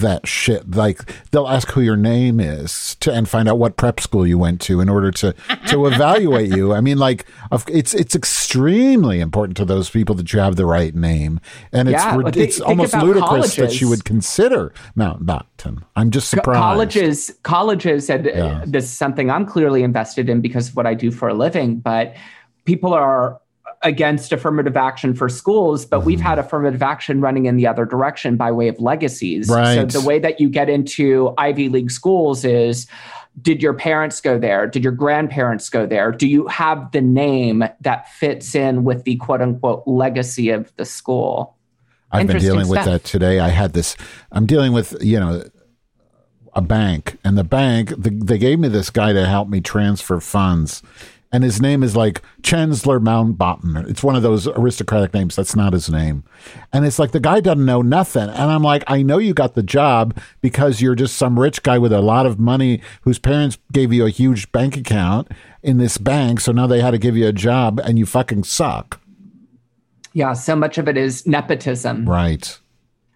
that shit. Like, they'll ask who your name is to and find out what prep school you went to in order to to evaluate you. I mean, like, it's it's extremely important to those people that you have the right name, and it's Yeah, rid- it's think almost ludicrous that you would consider Mountbatten. I'm just surprised. colleges colleges and Yeah. this is something i'm clearly invested in because of what i do for a living but people are against affirmative action for schools but we've Mm-hmm. had affirmative action running in the other direction by way of legacies Right. so the way that you get into ivy league schools is did your parents go there did your grandparents go there do you have the name that fits in with the quote unquote legacy of the school I've been dealing with that today. I had this. I'm dealing with you know a bank, and the bank the, they gave me this guy to help me transfer funds, and his name is like Chancellor Mountbatten. It's one of those aristocratic names. That's not his name, and it's like the guy doesn't know nothing. And I'm like, I know you got the job because you're just some rich guy with a lot of money whose parents gave you a huge bank account in this bank, so now they had to give you a job, and you fucking suck. yeah so much of it is nepotism Right.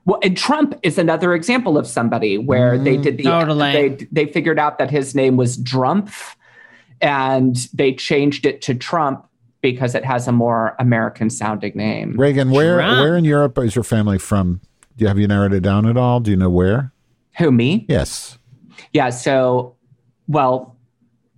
Well, and Trump is another example of somebody where they mm-hmm. did the Totally. they they figured out that his name was Drumpf, and they changed it to Trump because it has a more American sounding name. Reagan, where Trump. where in Europe is your family from? Do you have you narrowed it down at all? Do you know where? Who me? Yes. Yeah. So, well,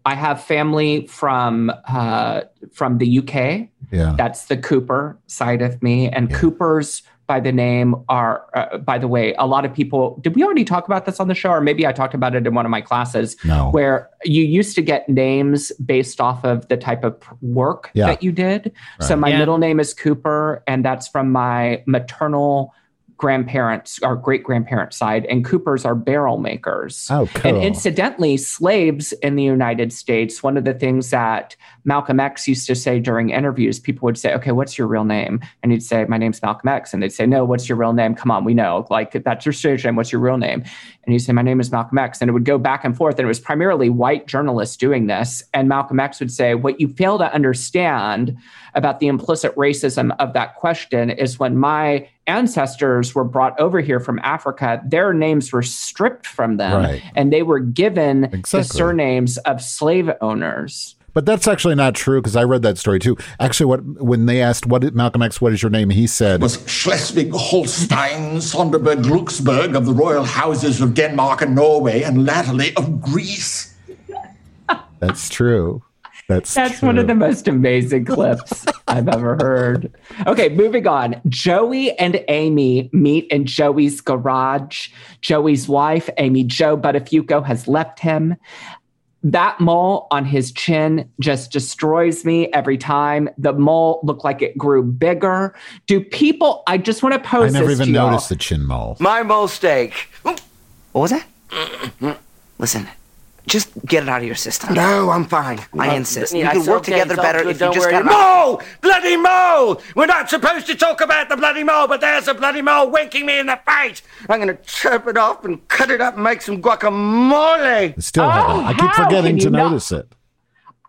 I have family from uh, from the UK. Yeah. That's the Cooper side of me, and Coopers by the name are. Uh, by the way, a lot of people. Did we already talk about this on the show, or maybe I talked about it in one of my classes? No. Where you used to get names based off of the type of work Yeah. that you did. So my Yeah. middle name is Cooper, and that's from my maternal grandparents or great grandparents side and coopers are barrel makers. Oh, cool. and incidentally slaves in the united states one of the things that malcolm x used to say during interviews people would say okay what's your real name? And he'd say my name's malcolm x. And they'd say no what's your real name? Come on we know. Like that's your stage name what's your real name? And he'd say my name is malcolm x. And it would go back and forth and it was primarily white journalists doing this. And malcolm x would say what you fail to understand about the implicit racism of that question is when my ancestors were brought over here from Africa, their names were stripped from them Right. and they were given the surnames of slave owners. But that's actually not true because I read that story too. Actually, what when they asked what Malcolm X, what is your name? He said, was Schleswig-Holstein, Sonderburg, Glucksburg of the royal houses of Denmark and Norway, and latterly of Greece. "That's true. That's That's true. one of the most amazing clips I've ever heard. Okay, moving on. Joey and Amy meet in Joey's garage. Joey's wife, Amy Joe Buttafuoco, has left him. That mole on his chin just destroys me every time. The mole looked like it grew bigger. Do people? I just want to post- I never this even to y'all. noticed the chin mole. My mole steak. What was that? Listen, Just get it out of your system. No, I'm fine. I Uh, insist. yeah, We could it's work okay, together better good, if you don't just worry. got Mole! Bloody mole! We're not supposed to talk about the bloody mole, but there's a bloody mole winking me in the face. I'm gonna chop it off and cut it up and make some guacamole. It still Oh, haven't. I keep forgetting to you not- notice it.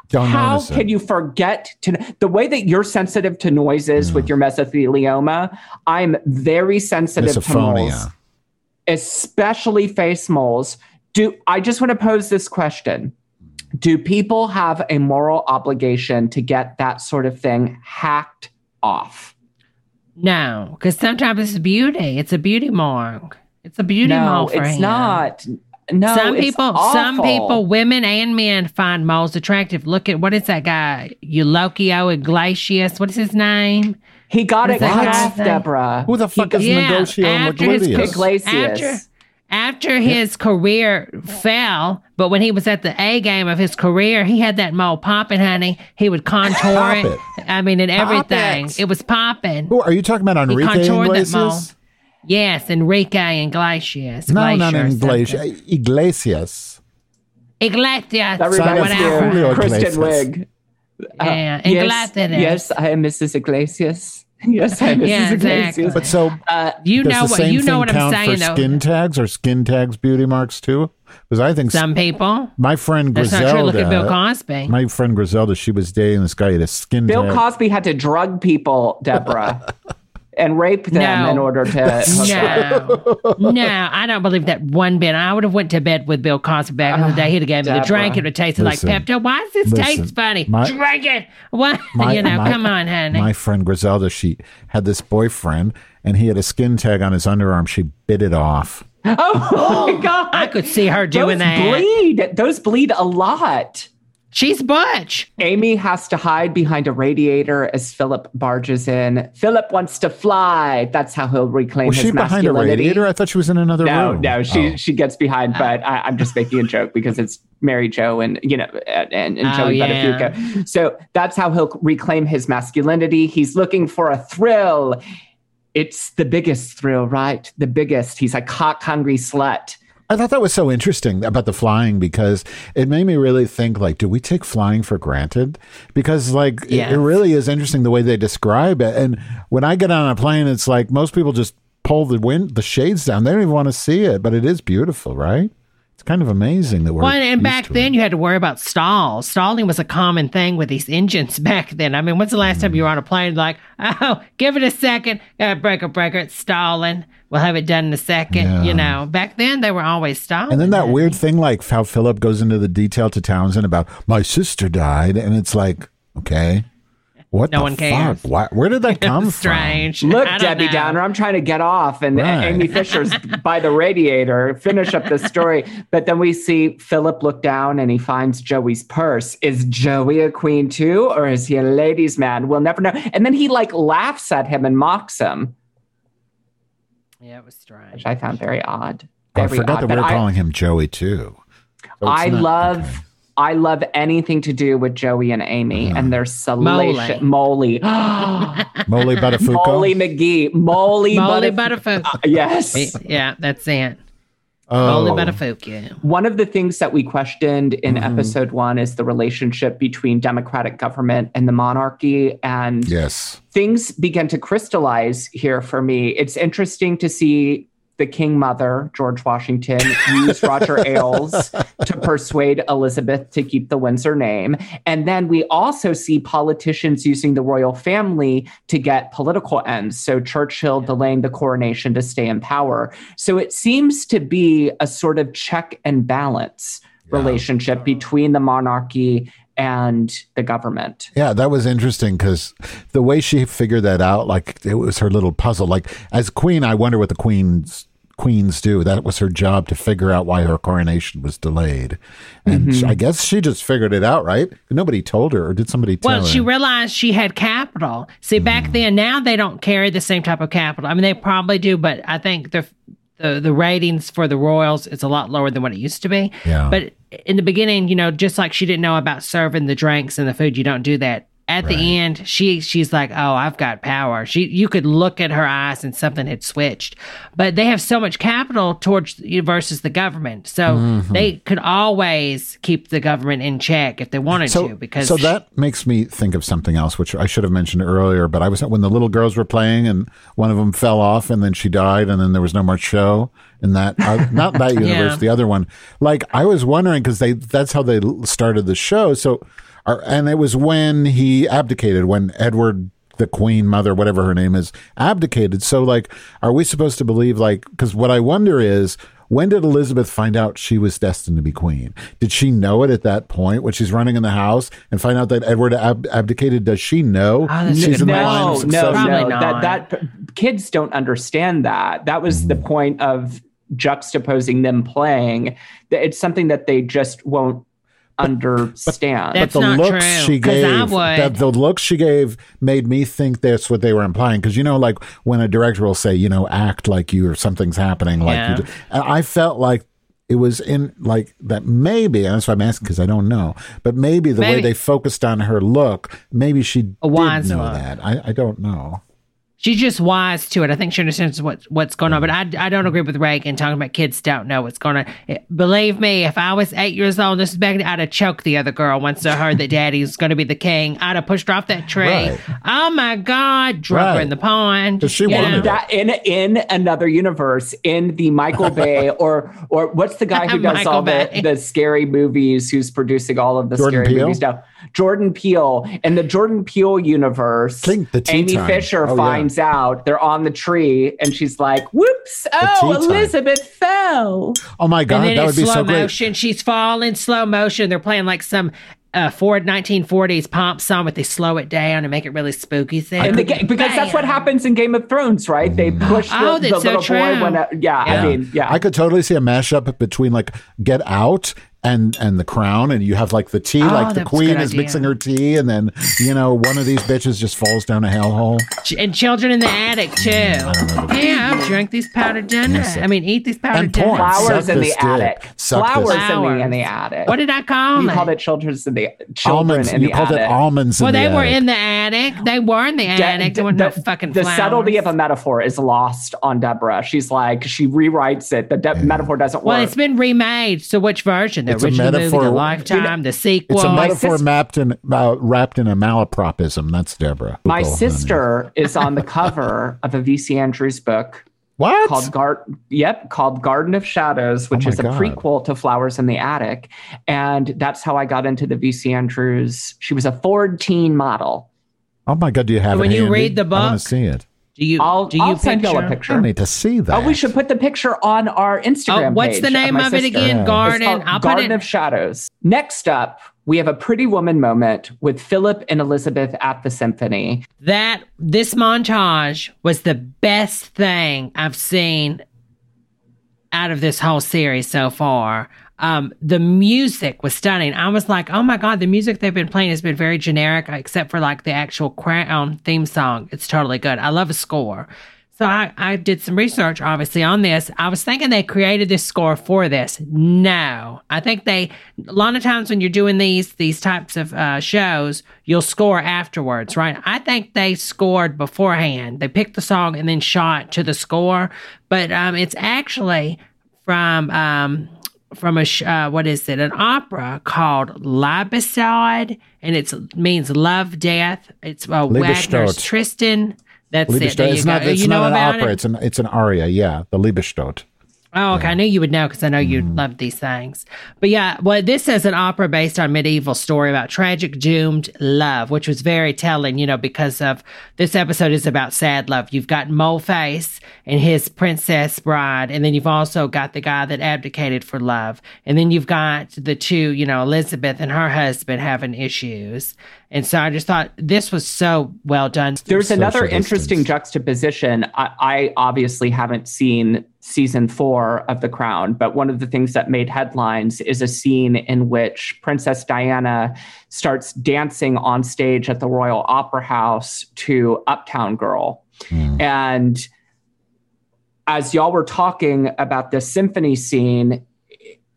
Don't How can it. you forget to the way that you're sensitive to noises with your mesothelioma? I'm very sensitive to moles, especially face moles. Do I just want to pose this question? Do people have a moral obligation to get that sort of thing hacked off? No, because sometimes it's beauty. It's a beauty mark. It's a beauty no, mark for it's him. not. No, some it's people, some people, women and men find moles attractive. Look at what is that guy? Eulogio Iglesias. What is his name? He got What it is that cut guy's off, name? Deborah. Who the fuck is Yeah, Negocio after his Iglesias? Iglesias. After, after his career fell, but when he was at the A game of his career, he had that mole popping, honey. He would contour it. it. I mean, and Pop everything. it. It was popping. Who are you talking about? He Enrique contoured that mole. Iglesias? Yes, Enrique Iglesias. No, not Glacier or Iglesias. something. Iglesias. Iglesias. Everybody whatever. Julio Kristen Iglesias. Uh, Yeah, yes, Iglesias. yes, I am Mrs. Iglesias. Yes, I am Yeah, exactly. But so Uh, You does know the what same you know what I'm saying for though. skin tags or skin tags beauty marks too? Because I think Some people. my friend That's Griselda. not true. Look at Bill Cosby. My friend Griselda, she was dating this guy. He had a skin Bill tag. Cosby had to drug people, Deborah, and rape them No. in order to. No, no, I don't believe that one bit. I would have went to bed with Bill Cosby back in the day. Ah, He'd have gave me the drink. It would taste Listen. like Pepto. Why does this Listen. taste funny? My- Drink it. What? My- you know, my- come on, honey. My friend Griselda, she had this boyfriend, and he had a skin tag on his underarm. She bit it off. Oh my God! I could see her doing Those that. bleed. Those bleed a lot. She's butch. Amy has to hide behind a radiator as Philip barges in. Philip wants to fly. That's how he'll reclaim his radiator. Was his she behind a masculinity. radiator? I thought she was in another No, room. no, she Oh. she gets behind, oh. but I, I'm just making a joke because it's Mary Jo and you know and, and, and Oh, Joey yeah. Buttafuoco. So that's how he'll reclaim his masculinity. He's looking for a thrill. It's the biggest thrill, right? The biggest. He's a cock hungry slut. I thought that was so interesting about the flying because it made me really think like, do we take flying for granted? Because like it- it, really is interesting the way they describe it. And when I get on a plane, it's like most people just pull the wind the shades down. They don't even want to see it, but it is beautiful, right? It's kind of amazing that we're Well, and back to then you had to worry about stalls. Stalling was a common thing with these engines back then. I mean, when's the last time you were on a plane like, oh, give it a second, gotta break a breaker, breaker, it's stalling. We'll have it done in a second. Yeah. You know, back then they were always stalling. And then that weird thing, like how Philip goes into the detail to Townsend about my sister died, and it's like, okay, what No the one cares. fuck? Why, where did that come from? Strange. Look, Debbie know. Downer, I'm trying to get off, and Right. Amy Fisher's by the radiator. Finish up the story, but then we see Philip look down and he finds Joey's purse. Is Joey a queen too, or is he a ladies' man? We'll never know. And then he like laughs at him and mocks him, Yeah, it was strange. which I found very odd. Oh, I Very forgot odd. that we we're I- calling him Joey too. So I not- love. okay. I love anything to do with Joey and Amy and their salacious Molly. Molly Buttafuoco. Molly McGee. Molly, Molly Butterf- Butterfuck. yes. Yeah, that's it. Oh. Molly Butterfuck. One of the things that we questioned in Mm-hmm. episode one is the relationship between democratic government and the monarchy. And Yes. things begin to crystallize here for me. It's interesting to see the King Mother, George Washington, used Roger Ailes to persuade Elizabeth to keep the Windsor name. And then we also see politicians using the royal family to get political ends. So Churchill delaying the coronation to stay in power. So it seems to be a sort of check and balance relationship between the monarchy and the government. Yeah, that was interesting because the way she figured that out, like it was her little puzzle. Like as queen, I wonder what the queens queens do. That was her job to figure out why her coronation was delayed, and Mhm. I guess she just figured it out, right? Nobody told her, or did somebody tell Well, her? she realized she had capital. See, back then, now they don't carry the same type of capital. I mean, they probably do, but I think the the the ratings for the Royals is a lot lower than what it used to be. Yeah. But in the beginning, you know, just like she didn't know about serving the drinks and the food, you don't do that At the end, she she's like, "Oh, I've got power." She you could look at her eyes and something had switched. But they have so much capital towards versus the government, so Mhm. they could always keep the government in check if they wanted so, to. Because so that makes me think of something else, which I should have mentioned earlier. But I was when the little girls were playing, and one of them fell off, and then she died, and then there was no more show. In that, uh, not that universe, Yeah. the other one. Like I was wondering because they that's how they started the show. So, and it was when he abdicated, when Edward. The queen mother, whatever her name is, abdicated. So, like, are we supposed to believe, like, because what I wonder is, when did Elizabeth find out she was destined to be queen? Did she know it at that point when she's running in the house and find out that Edward ab- abdicated? Does she know ah, she's in the line no, of no, succession? no. That that kids don't understand that. That was the mm-hmm. point of juxtaposing them playing. That It's something that they just won't understand. but the looks she gave, that the looks she gave made me think that's what they were implying. Because you know, like when a director will say, you know, act like you or something's happening, like Yeah. you. Do. And I felt like it was in like that maybe, and that's why I'm asking because I don't know, but maybe the way they focused on her look, maybe she did know look. that. I, I don't know. She's just wise to it. I think she understands what what's going on. But I, I don't agree with Reagan talking about kids don't know what's going on. It- believe me, if I was eight years old, this is back, I'd have choked the other girl once I heard that Daddy's going to be the king. I'd have pushed her off that tree. Right. Oh my God, drop her in the pond. Does she You know? in that in in another universe in the Michael Bay or or what's the guy who does all Bay. the, the scary movies who's producing all of the Jordan scary Peele? movies now Jordan Peele in the Jordan Peele universe the Amy time. Fisher Oh, yeah. Finds out they're on the tree and she's like whoops tea oh time. Elizabeth fell Oh my god, and then that in would be slow so great. motion, she's falling slow motion. They're playing like some uh, Ford 1940s pomp song, but they slow it down and make it really spooky. Thing. in the ga- because that's what happens in Game of Thrones right they push the, Oh, the so little true. boy when uh, yeah, I mean yeah I could totally see a mashup between like Get Out and and The Crown, and you have like the tea, Oh, like the queen is idea. mixing her tea, and then you know one of these bitches just falls down a hellhole. Ch- and children in the attic mm, too. Yeah, I've drank these powdered donuts. I mean, eat these powdered And donuts. flowers in the attic flowers in the, Flowers. in the attic What did I call you them? called it children's in the children Almonds. in You the called attic. it almonds. well, in they the were attic. in the attic. They were in the attic. There were no fucking the flowers. subtlety of a metaphor is lost on Deborah. She's like she rewrites it. The de- metaphor doesn't work Well, work. it's been remade. So which version? The It's a original movie, metaphor. the Lifetime, the sequel. It's a metaphor sis- mapped in, uh, wrapped in a malapropism. That's Deborah. My Google, sister is on the cover of a VC Andrews book. What? Called Gar- Yep, called Garden of Shadows, which Oh is a God. prequel to Flowers in the Attic, and that's how I got into the VC Andrews. She was a Ford teen model. Oh my god, do you have it? When it? you read the book, I want book, to see it. Do you? I'll, do you I'll send you a picture- picture. I need to see that. Oh, we should put the picture on our Instagram. Oh, what's the name my of it again? Yeah. Garden. It's I'll put Garden it. of Shadows. Next up, we have a pretty woman moment with Philip and Elizabeth at the symphony. that this montage was the best thing I've seen out of this whole series so far. Um, the music was stunning. I was like, oh my God, the music they've been playing has been very generic, except for like the actual crown theme song. It's totally good. I love a score. So I, I did some research, obviously, on this. I was thinking they created this score for this. No, I think they. A lot of times when you're doing these these types of uh, shows, you'll score afterwards, right? I think they scored beforehand. They picked the song and then shot to the score, but um, it's actually from um, from a sh- uh, what is it? An opera called Libicide, and it means love, death. It's uh, Wagner's Tristan. That's it. Liebestod. There you It's go. not. It's you know an opera. it? It's an. It's an aria. Yeah, the Liebestod. Oh, okay. I knew you would know because I know you Mm. love these things. But yeah, well, this is an opera based on medieval story about tragic doomed love, which was very telling, you know, because of this episode is about sad love. You've got Moleface and his princess bride, and then you've also got the guy that abdicated for love, and then you've got the two, you know, Elizabeth and her husband having issues. And so I just thought this was so well done. There's another interesting juxtaposition. I, I obviously haven't seen season four of The Crown, but one of the things that made headlines is a scene in which Princess Diana starts dancing on stage at the Royal Opera House to Uptown Girl. Hmm. And as y'all were talking about the symphony scene,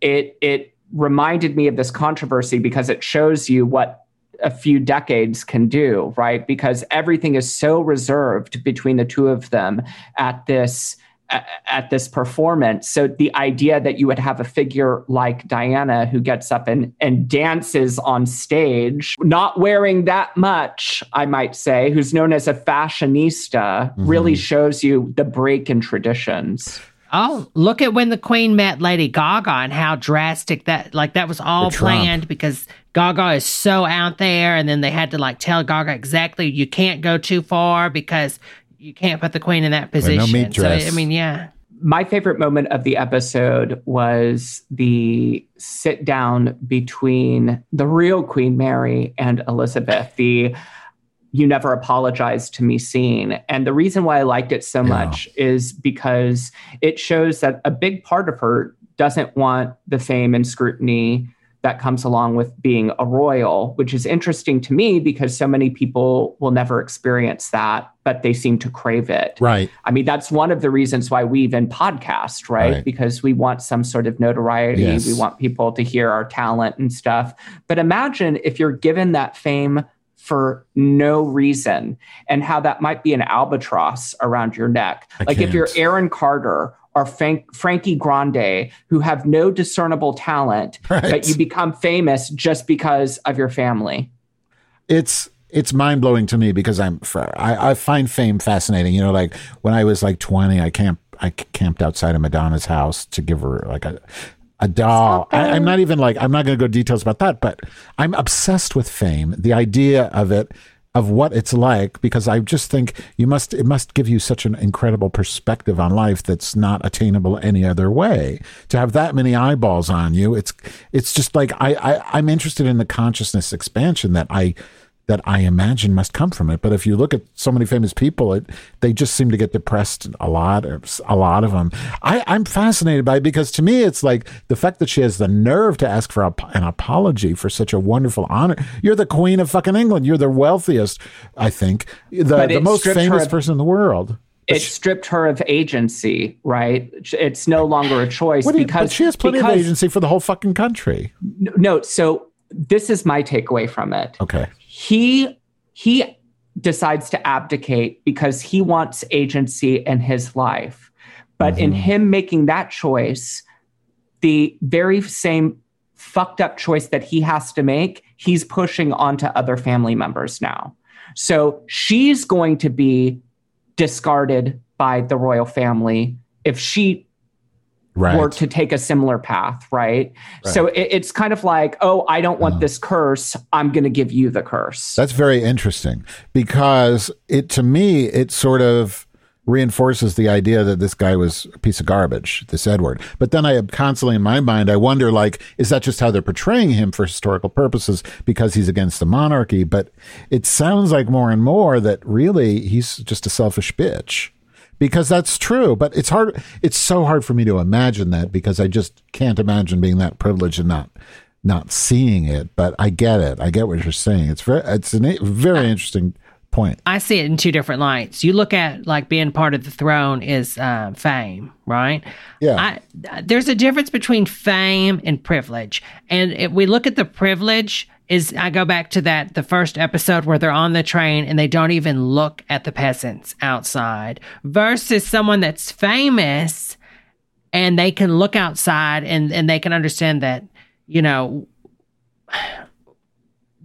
it it reminded me of this controversy because it shows you what a few decades can do, right? Because everything is so reserved between the two of them at this at this performance. So the idea that you would have a figure like Diana who gets up and, and dances on stage, not wearing that much, I might say, who's known as a fashionista, mm-hmm. really shows you the break in traditions. Oh, look at when the Queen met Lady Gaga and how drastic that like that was all planned because Gaga is so out there and then they had to like tell Gaga exactly you can't go too far because you can't put the queen in that position. No so I mean, yeah. My favorite moment of the episode was the sit down between the real Queen Mary and Elizabeth. The you never apologized to me scene. And the reason why I liked it so yeah. much is because it shows that a big part of her doesn't want the fame and scrutiny that comes along with being a royal, which is interesting to me because so many people will never experience that, but they seem to crave it. Right. I mean, that's one of the reasons why we even podcast, right? right. Because we want some sort of notoriety. Yes. We want people to hear our talent and stuff. But imagine if you're given that fame for no reason and how that might be an albatross around your neck. I like can't. if you're Aaron Carter or Frank, Frankie Grande who have no discernible talent, right. but you become famous just because of your family. It's it's mind blowing to me because I'm I, I find fame fascinating. You know, like when I was like 20, I camp I camped outside of Madonna's house to give her like a a doll. I, am not even like I'm not going to go details about that, but I'm obsessed with fame. The idea of it of what it's like because I just think you must it must give you such an incredible perspective on life that's not attainable any other way. To have that many eyeballs on you, it's it's just like I, I I'm interested in the consciousness expansion that I that I imagine must come from it. But if you look at so many famous people, it, they just seem to get depressed a lot, a lot of them. I, I'm fascinated by it because to me, it's like the fact that she has the nerve to ask for a, an apology for such a wonderful honor. You're the queen of fucking England. You're the wealthiest, I think, the, the most famous of, person in the world. It stripped her of agency, right? It's no longer a choice you, because she has plenty because, of agency for the whole fucking country. No, so this is my takeaway from it. Okay he he decides to abdicate because he wants agency in his life. But mm-hmm. in him making that choice, the very same fucked up choice that he has to make, he's pushing onto other family members now. So she's going to be discarded by the royal family if she right. were to take a similar path, right? right. So it, it's kind of like, oh, I don't want uh, this curse. I'm going to give you the curse. That's very interesting because it, to me, it sort of reinforces the idea that this guy was a piece of garbage, this Edward. But then I have constantly in my mind, I wonder, like, is that just how they're portraying him for historical purposes because he's against the monarchy? But it sounds like more and more that really he's just a selfish bitch because that's true. But it's hard. It's so hard for me to imagine that because I just can't imagine being that privileged and not not seeing it. But I get it. I get what you're saying. It's very it's a very interesting point. I see it in two different lights. You look at like being part of the throne is uh, fame, right? Yeah. I, there's a difference between fame and privilege, and if we look at the privilege is I go back to that the first episode where they're on the train and they don't even look at the peasants outside versus someone that's famous and they can look outside and and they can understand that you know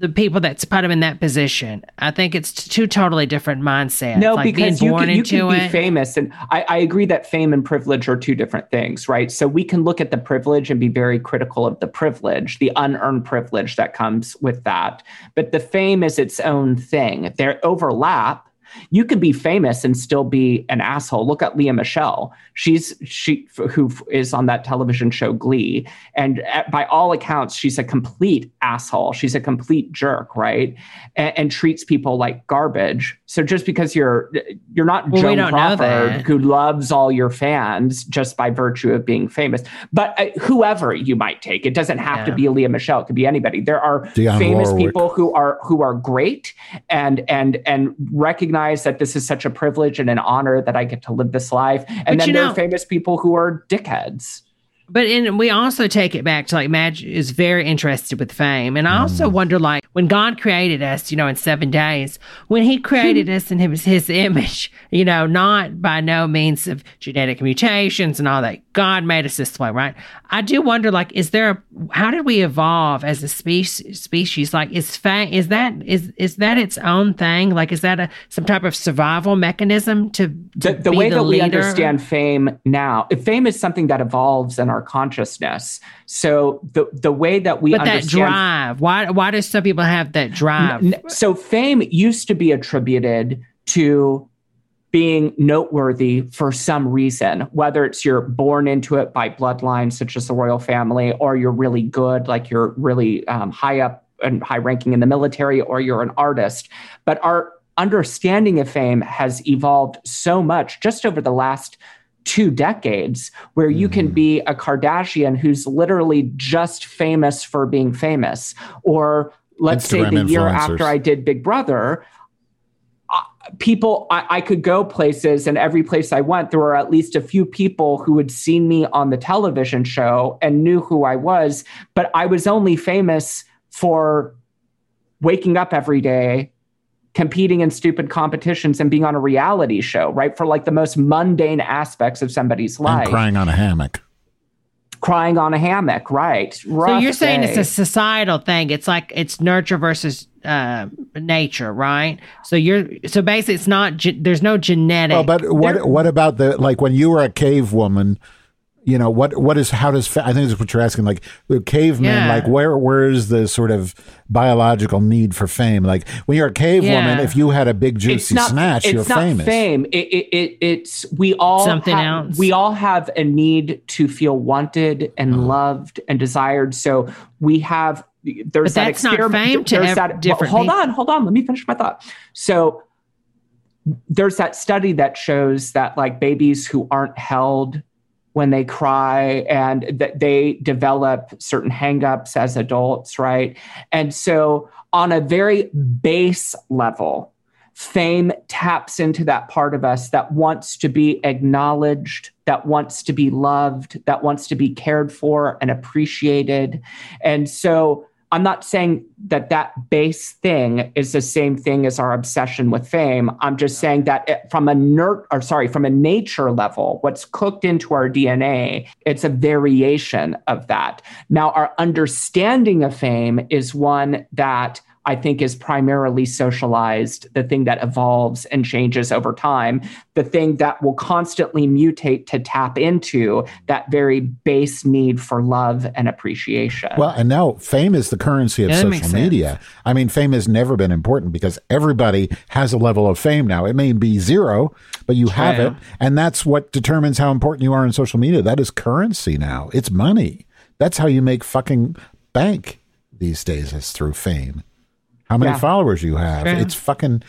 the people that's put him in that position. I think it's two totally different mindsets. No, like because you can, you can be famous, and I, I, agree that fame and privilege are two different things, right? So we can look at the privilege and be very critical of the privilege, the unearned privilege that comes with that. But the fame is its own thing. They overlap, you can be famous and still be an asshole. Look at Lea Michele. She's she who is on that television show Glee, and by all accounts, she's a complete asshole. She's a complete jerk, right? And, and treats people like garbage. So just because you're you're not well, Joan Crawford who loves all your fans just by virtue of being famous, but uh, whoever you might take, it doesn't have yeah. to be Lea Michele. It could be anybody. There are Dionne famous Warwick. people who are who are great and and and recognize recognize that this is such a privilege and an honor that I get to live this life. And but then there know, are famous people who are dickheads. But in, we also take it back to like Madge is very interested with fame. And I also mm. wonder like when God created us, you know, in seven days, when he created us in his, his image, you know, not by no means of genetic mutations and all that. God made us this way, right? I do wonder like, is there, a, how did we evolve as a species, species? Like is fame, is that, is, is that its own thing? Like, is that a, some type of survival mechanism to, to the, the be way the that we understand fame now fame is something that evolves in our consciousness so the the way that we but that understand drive, why, why do some people have that drive? N- so fame used to be attributed to being noteworthy for some reason, whether it's you're born into it by bloodline, such as the royal family, or you're really good, like you're really um, high up and high ranking in the military, or you're an artist. But our understanding of fame has evolved so much just over the last two decades where you can be a Kardashian who's literally just famous for being famous. Or let's say the year after I did Big Brother, uh, people, I, I could go places, and every place I went, there were at least a few people who had seen me on the television show and knew who I was. But I was only famous for waking up every day competing in stupid competitions and being on a reality show, right? For like the most mundane aspects of somebody's And life. crying on a hammock. Crying on a hammock, right? So you're saying it's a societal thing. It's like it's nurture versus uh, nature, right? So you're so basically it's not. Ge- there's no genetic. Well, but what There- what about the like when you were a cave woman? You know what? What is how does I think that's what you're asking? Like the caveman, Yeah. like where where is the sort of biological need for fame? Like when you're a cave Yeah. woman, if you had a big it's juicy not, snatch, it's you're not famous. fame. It, it, it, it's we all Something have, else. We all have a need to feel wanted and Uh-huh. loved and desired. So we have there's But that that's not experiment- fame to there's ev- that, different Hold on, hold on. Let me finish my thought. So there's that study that shows that like babies who aren't held when they cry and that they develop certain hangups as adults, right? And so on a very base level, fame taps into that part of us that wants to be acknowledged, that wants to be loved, that wants to be cared for and appreciated. And so I'm not saying that that base thing is the same thing as our obsession with fame. I'm just saying that it, from a nerd, or sorry, from a nature level, what's cooked into our DNA, it's a variation of that. Now, our understanding of fame is one that I think is primarily socialized, the thing that evolves and changes over time, the thing that will constantly mutate to tap into that very base need for love and appreciation. Well, and now fame is the currency of Yeah, social media. I mean, fame has never been important because everybody has a level of fame now. It may be zero, but you have True. it. And that's what determines how important you are in social media. That is currency now. It's money. That's how you make fucking bank these days is through fame. How many Yeah. followers you have. True. It's fucking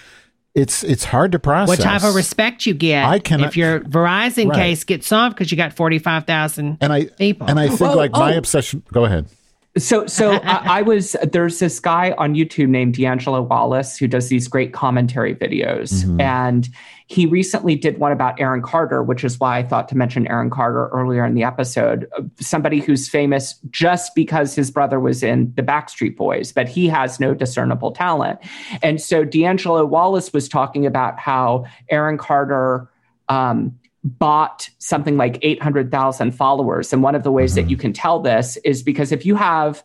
it's it's hard to process. what type of respect you get? I cannot- if your Verizon Right. case gets solved because you got forty five thousand and I people, and I think Well, like my oh. obsession go ahead. So, so I, I was there's this guy on YouTube named D'Angelo Wallace who does these great commentary videos, Mhm. and he recently did one about Aaron Carter, which is why I thought to mention Aaron Carter earlier in the episode. Somebody who's famous just because his brother was in the Backstreet Boys, but he has no discernible talent. And so D'Angelo Wallace was talking about how Aaron Carter. Um, bought something like 800,000 followers. And one of the ways that mm-hmm. you can tell this is because if you have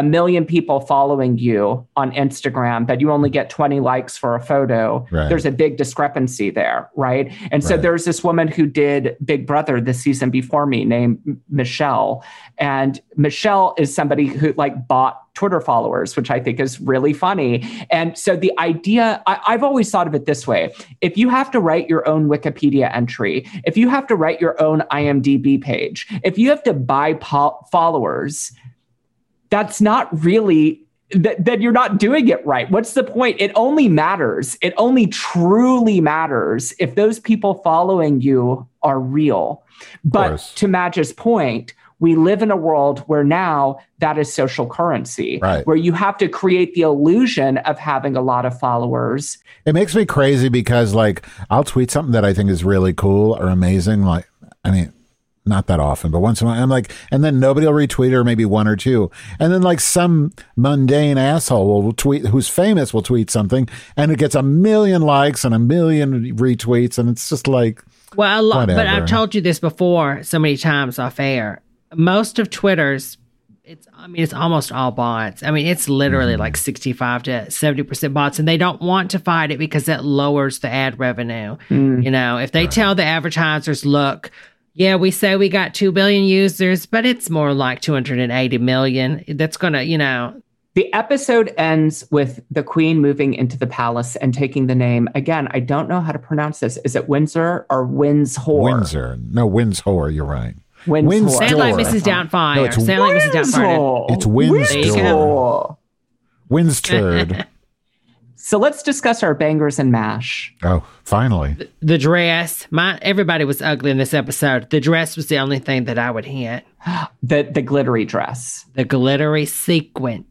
a million people following you on Instagram, but you only get 20 likes for a photo, Right. there's a big discrepancy there, right? And so Right. there's this woman who did Big Brother the season before me named Michelle. And Michelle is somebody who like bought Twitter followers, which I think is really funny. And so the idea, I, I've always thought of it this way if you have to write your own Wikipedia entry, if you have to write your own IMDb page, if you have to buy po- followers, that's not really that, that you're not doing it right. What's the point? It only matters. It only truly matters if those people following you are real. But to Madge's point, we live in a world where now that is social currency, Right. where you have to create the illusion of having a lot of followers. It makes me crazy because like I'll tweet something that I think is really cool or amazing. Like I mean, not that often, but once in a while, I'm like, and then nobody will retweet or maybe one or two, and then like some mundane asshole will tweet who's famous will tweet something, and it gets a million likes and a million retweets, and it's just like, Well, a lot, but I've told you this before so many times off air. Most of Twitter's, it's I mean, it's almost all bots. I mean, it's literally Mm-hmm. like sixty-five to seventy percent bots, and they don't want to fight it because that lowers the ad revenue. You know, if they tell the advertisers, look. Yeah, we say we got 2 billion users, but it's more like 280 million. That's going to, you know, The episode ends with the queen moving into the palace and taking the name. Again, I don't know how to pronounce this. Is it Windsor or Windsor? Windsor, no Windsor. You're right. Windsor. sound like Windsor. Mrs. Doubtfire. No, it's sound like Mrs. Doubtfire. It's Windsor. There you go. Windsturd. So let's discuss our bangers and mash. oh, finally. The dress, my everybody was ugly in this episode. The dress was the only thing that I would hit. The the glittery dress. The glittery sequence.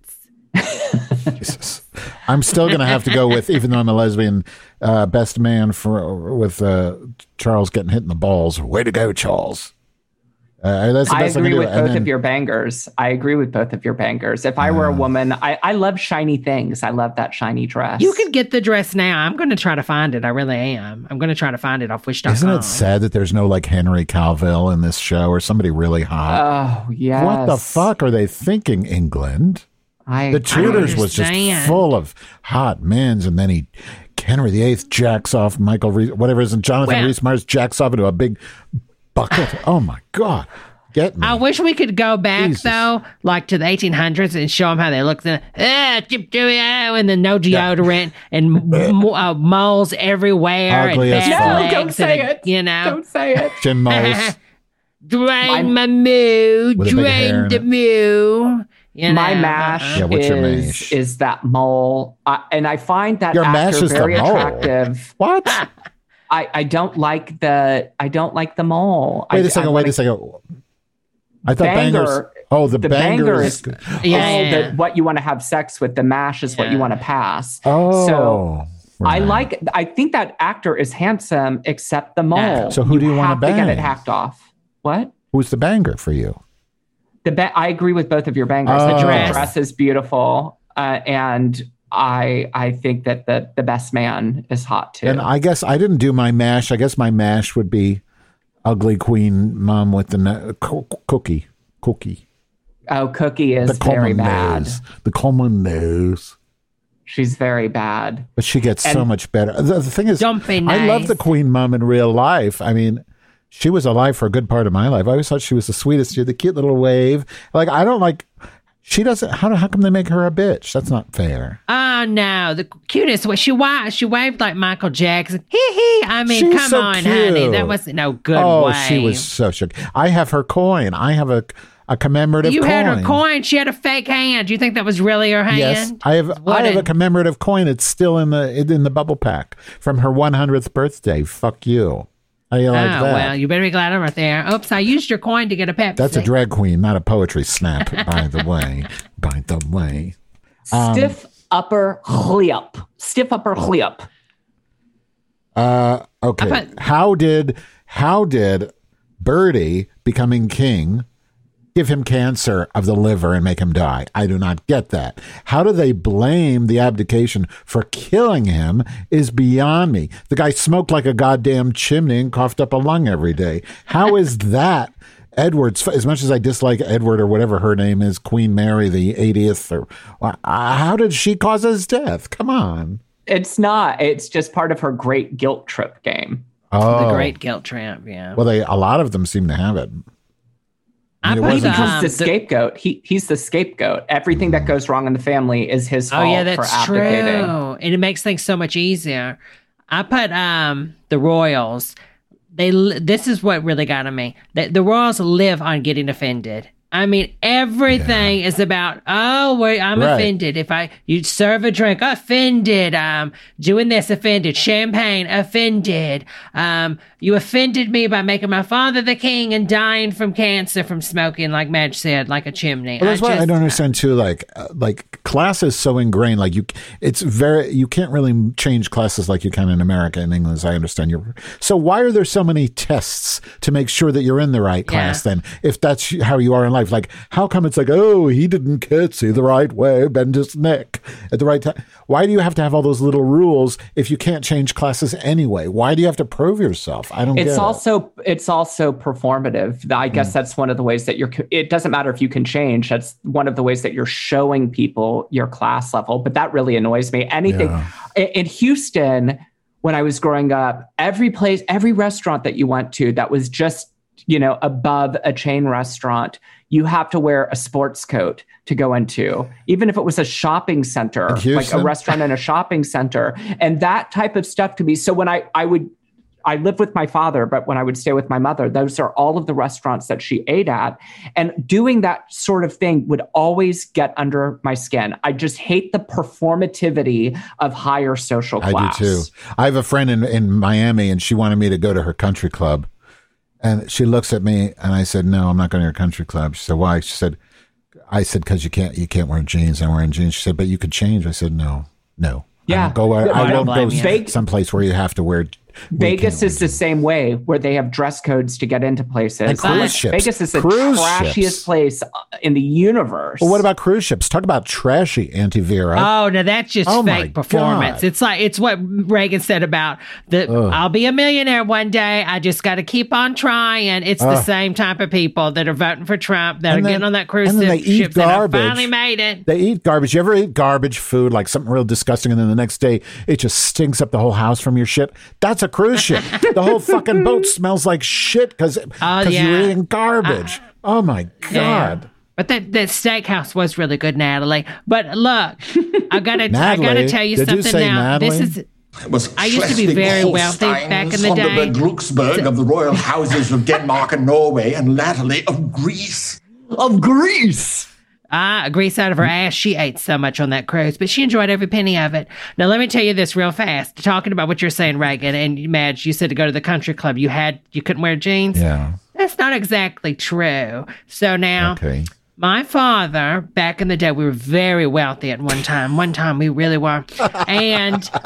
I'm still going to have to go with, even though I'm a lesbian, uh, best man for with uh, Charles getting hit in the balls. Way to go, Charles. Uh, that's the I best I, agree can do. with both then- of your bangers. I agree with both of your bangers. If I were a woman, I, I love shiny things. I love that shiny dress. You can get the dress now. I'm going to try to find it. I really am. I'm going to try to find it off Wish.com. Isn't it sad that there's no like Henry Cavill in this show or somebody really hot? Oh, yes. What the fuck are they thinking, England? I, the Tudors was just full of hot men's, and then he Henry VIII jacks off Michael Reese, whatever it is, and Jonathan Well- Rhys Meyers jacks off into a big bucket. oh my god, get me! I wish we could go back though, like to the 1800s, and show them how they looked. Then, ah, chip, chip, and then no deodorant and m- uh, moles everywhere Ugly and bad. No, don't say and, it. You know, Don't say it. Chin moles. drain my moo, With a big hair drain the it. moo. You my know, mash Yeah, what's is mash? is that mole, uh, and I find that Your mash actor is the very mole. attractive. What? I, I don't like the I don't like the mole. Wait a a second. Wait a second. I thought Banger- bangers. Oh, the, the banger, banger is. is good. oh, Yeah. the, what you want to have sex with. The mash is what you want to pass. Oh, so I like. I think that actor is handsome, except the mole. So who do you wanna have to get it hacked off? What? Who's the banger for you? The ba- I agree with both of your bangers. Oh. The dress. dress is beautiful, uh, and I I think that the the best man is hot too. And I guess I didn't do my mash. I guess my mash would be ugly queen mom with the no- co- cookie. Cookie. oh, Cookie is the very common bad. nose. The common nose. She's very bad. But she gets so much better. The, the thing is, Don't be I love the queen mom in real life. I mean, she was alive for a good part of my life. I always thought she was the sweetest. She had the cute little wave. Like I don't like. She doesn't. How, how come they make her a bitch? That's not fair. Oh no, the cutest way she waved. She waved like Michael Jackson. Hee hee. I mean, She's come so on, honey, that wasn't no good oh, wave. she was so shook. I have her coin. I have a a commemorative. You coin. had her coin. She had a fake hand. You think that was really her hand? Yes, I have. I have a- a commemorative coin. It's still in the in the bubble pack from her 100th birthday. Fuck you. How you like oh that? well, you better be glad I'm right there. Oops, I used your coin to get a Pepsi. That's a drag queen, not a poetry snap. by the way, by the way. Um, Stiff upper lip. Stiff upper lip. Uh, okay. bet- How did how did Bertie becoming king give him cancer of the liver and make him die? I do not get that. How do they blame the abdication for killing him is beyond me. The guy smoked like a goddamn chimney and coughed up a lung every day. How is that? Edward's, as much as I dislike Edward or whatever her name is, Queen Mary the 80th, or uh, how did she cause his death? Come on. It's not. It's just part of her great guilt trip game. Oh, the great guilt trip. Yeah. Well, they a lot of them seem to have it. I mean, it put, wasn't He's um, the the- scapegoat. He he's the scapegoat. Everything that goes wrong in the family is his fault Oh yeah, for that's true, and it makes things so much easier. I put um the Royals. They this is what really got to me. The, the Royals live on getting offended. I mean, everything is about oh, wait, I'm Right. offended. If I you serve a drink, offended. Um, doing this, offended. Champagne, offended. Um, You offended me by making my father the king and dying from cancer from smoking, like Madge said, like a chimney. Well, that's I why I don't understand too. Like, uh, like class is so ingrained. Like you, it's very you can't really change classes like you can in America and England. As I understand you. So why are there so many tests to make sure that you're in the right class? Then, if that's how you are in life, like how come it's like, oh, he didn't curtsy the right way, bend his neck at the right time? Why do you have to have all those little rules if you can't change classes anyway? Why do you have to prove yourself? I don't. it's get it. also it's also performative i Mm. guess that's one of the ways that you're it doesn't matter if you can change that's one of the ways that you're showing people your class level but that really annoys me anything in, in houston when i was growing up every place every restaurant that you went to that was just you know above a chain restaurant you have to wear a sports coat to go into even if it was a shopping center like a restaurant in a shopping center and that type of stuff to me so when i i would I lived with my father, but when I would stay with my mother, those are all of the restaurants that she ate at. And doing that sort of thing would always get under my skin. I just hate the performativity of higher social class. I do too. I have a friend in, in Miami and she wanted me to go to her country club. And she looks at me and I said, No, I'm not going to your country club. She said, Why? She said, I said, because you can't you can't wear jeans. I'm wearing jeans. She said, But you could change. I said, No, no. I Yeah. don't go where, I I don't won't go blame you. Vegas- someplace where you have to wear Vegas is the same way, where they have dress codes to get into places. And cruise ships. Vegas is the Cruise trashiest ships. place uh, in the universe. Well, what about cruise ships? Talk about trashy anti-Vera. Oh no, that's just Oh, my fake performance. God. It's like it's what Reagan said about the Ugh. I'll be a millionaire one day. I just got to keep on trying. It's the same type of people that are voting for Trump that And are then- getting on that cruise and then they ship eat ships and I garbage. finally made it. They eat garbage. You ever eat garbage food, like something real disgusting, and then the next day it just stinks up the whole house from your shit? That's a cruise ship. the whole fucking boat smells like shit because Oh, you're eating garbage. Uh, oh my Yeah. god! But that, that steakhouse was really good, Natalie. But look, I gotta I gotta tell you Did you something say now. This is was I used to be very wealthy back in the day. Sonderburg Glucksburg of the royal houses of Denmark and Norway, and latterly of Greece. Of Greece! Ah, grease out of her ass. She ate so much on that cruise, but she enjoyed every penny of it. Now, let me tell you this real fast. Talking about what you're saying, Reagan and Madge, you said to go to the country club. You had you couldn't wear jeans. Yeah. That's not exactly true. So now, Okay. my father, back in the day, we were very wealthy at one time. One time we really were, and.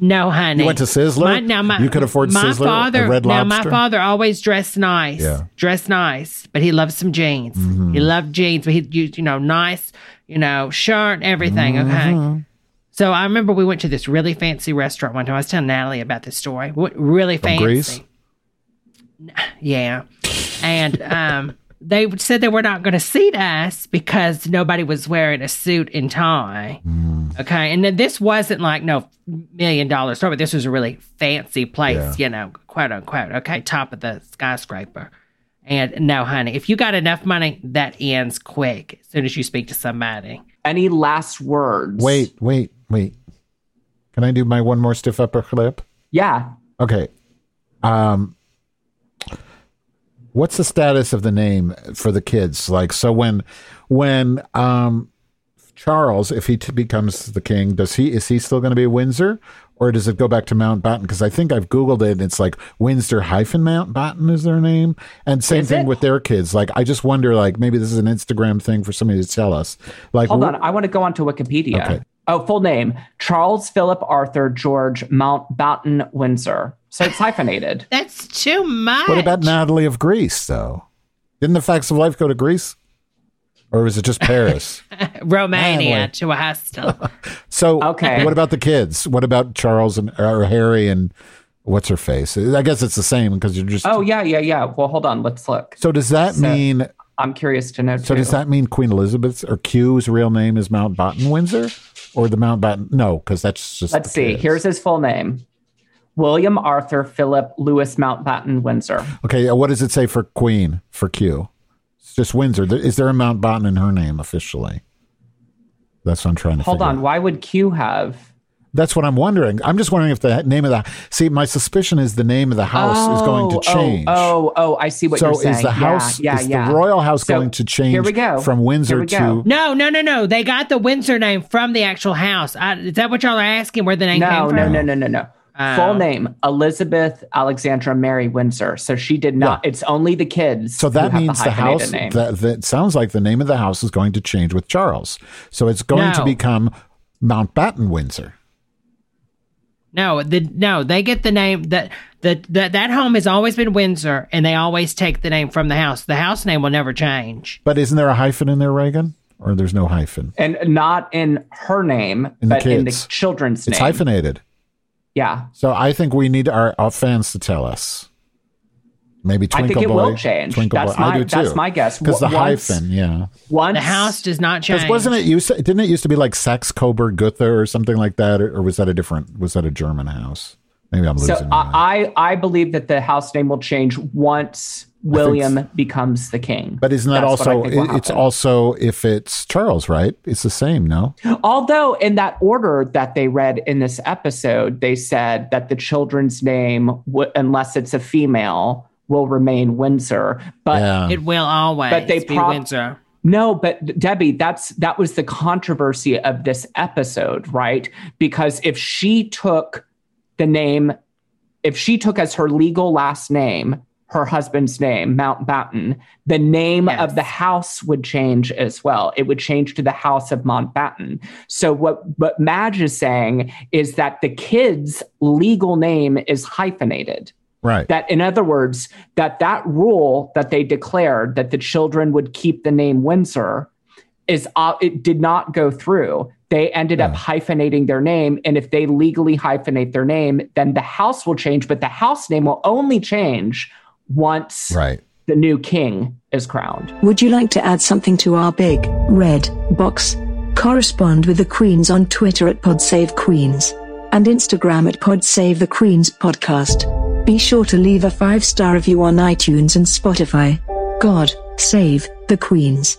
No, honey. You went to Sizzler? My, now my, You could afford my Sizzler, Father, Red now my father always dressed nice. Yeah. Dressed nice, but he loved some jeans. Mm-hmm. He loved jeans, but he used, you know, nice, you know, shirt, everything. Mm-hmm. Okay. So I remember we went to this really fancy restaurant one time. I was telling Natalie about this story. W- Really From fancy. Greece? Yeah. And um, they said they were not going to seat us because nobody was wearing a suit and tie. Mm. Okay. And then this wasn't like no million dollar store, but this was a really fancy place, Yeah. you know, quote unquote. Okay. Top of the skyscraper. And no, honey, if you got enough money, that ends quick as soon as you speak to somebody. Any last words? Wait, wait, wait. Can I do my one more stiff upper lip? Yeah. Okay. Um what's the status of the name for the kids? Like so when when um Charles, if he t- becomes the king, does he is he still going to be Windsor, or does it go back to Mountbatten? Because I think I've googled it, and it's like Windsor hyphen Mountbatten is their name, and same Is thing it? with their kids. Like I just wonder, like maybe this is an Instagram thing for somebody to tell us. Like Hold on, I want to go on to Wikipedia. Okay. Oh, full name Charles Philip Arthur George Mountbatten Windsor. So it's hyphenated. That's too much. What about Natalie of Greece, though? Didn't the facts of life go to Greece, or was it just Paris? Romania Natalie. to a hostel? So, Okay. What about the kids? What about Charles and or Harry and what's her face? I guess it's the same because you're just. Oh yeah, yeah, yeah. Well, hold on. Let's look. So does that So- mean? I'm curious to know. So too. does that mean Queen Elizabeth's or Q's real name is Mountbatten Windsor, or the Mountbatten? No, because that's just. Let's the see. kids. Here's his full name: William Arthur Philip Louis Mountbatten Windsor. Okay, uh, what does it say for Queen for Q? It's just Windsor. Is there a Mountbatten in her name officially? That's what I'm trying to. Hold figure on. out. Why would Q have? That's what I'm wondering. I'm just wondering if the name of the see. My suspicion is the name of the house is going to Oh, change. Oh, oh, oh, I see what so you're saying. So is the house yeah, yeah, is yeah. the royal house So, going to change Here we go. from Here Windsor we go. to No, no, no, no. They got the Windsor name from the actual house. I, is that what y'all are asking? Where the name No, came from? no, no, no, no, no. Full name Elizabeth Alexandra Mary Windsor. So she did not. It's only the kids. So that means the, the, house that, that sounds like the name of the house is going to change with Charles. So it's going to No. become Mountbatten Windsor. No, the no, they get the name that that that that home has always been Windsor, and they always take the name from the house. The house name will never change. But isn't there a hyphen in there, Reagan? Or there's no hyphen? and not in her name, In the but in the children's It's name. hyphenated. Yeah. So I think we need our, our fans to tell us. Maybe I Twinkle think it Boy. will change. Twinkle That's Boy. I do too. that's my guess. Because the once- hyphen, yeah. Once The house does not change. Because wasn't it used? To, didn't it used to be like Saxe Coburg Gotha or something like that, or, or was that a different? Was that a German house? Maybe I'm losing. So my mind. I, I I believe that the house name will change once William becomes the king. But isn't that That's also? think will it- it's happen. also if it's Charles, right? It's the same, no? Although in that order that they read in this episode, they said that the children's name, w- unless it's a female, will remain Windsor. But it will always but they be prob- Windsor. No, but Debbie, that's that was the controversy of this episode, right? Because if she took the name, if she took as her legal last name her husband's name, Mountbatten, the name of the house would change as well. It would change to the House of Mountbatten. So what what Madge is saying is that the kid's legal name is hyphenated Right. that in other words that that rule that they declared that the children would keep the name windsor is uh, it did not go through they ended up hyphenating their name and if they legally hyphenate their name then the house will change but the house name will only change once right. the new king is crowned Would you like to add something to our big red box? Correspond with the Queens on Twitter at PodSaveQueens and Instagram at PodSaveTheQueens Podcast. Be sure to leave a five star review on iTunes and Spotify. God save the Queens.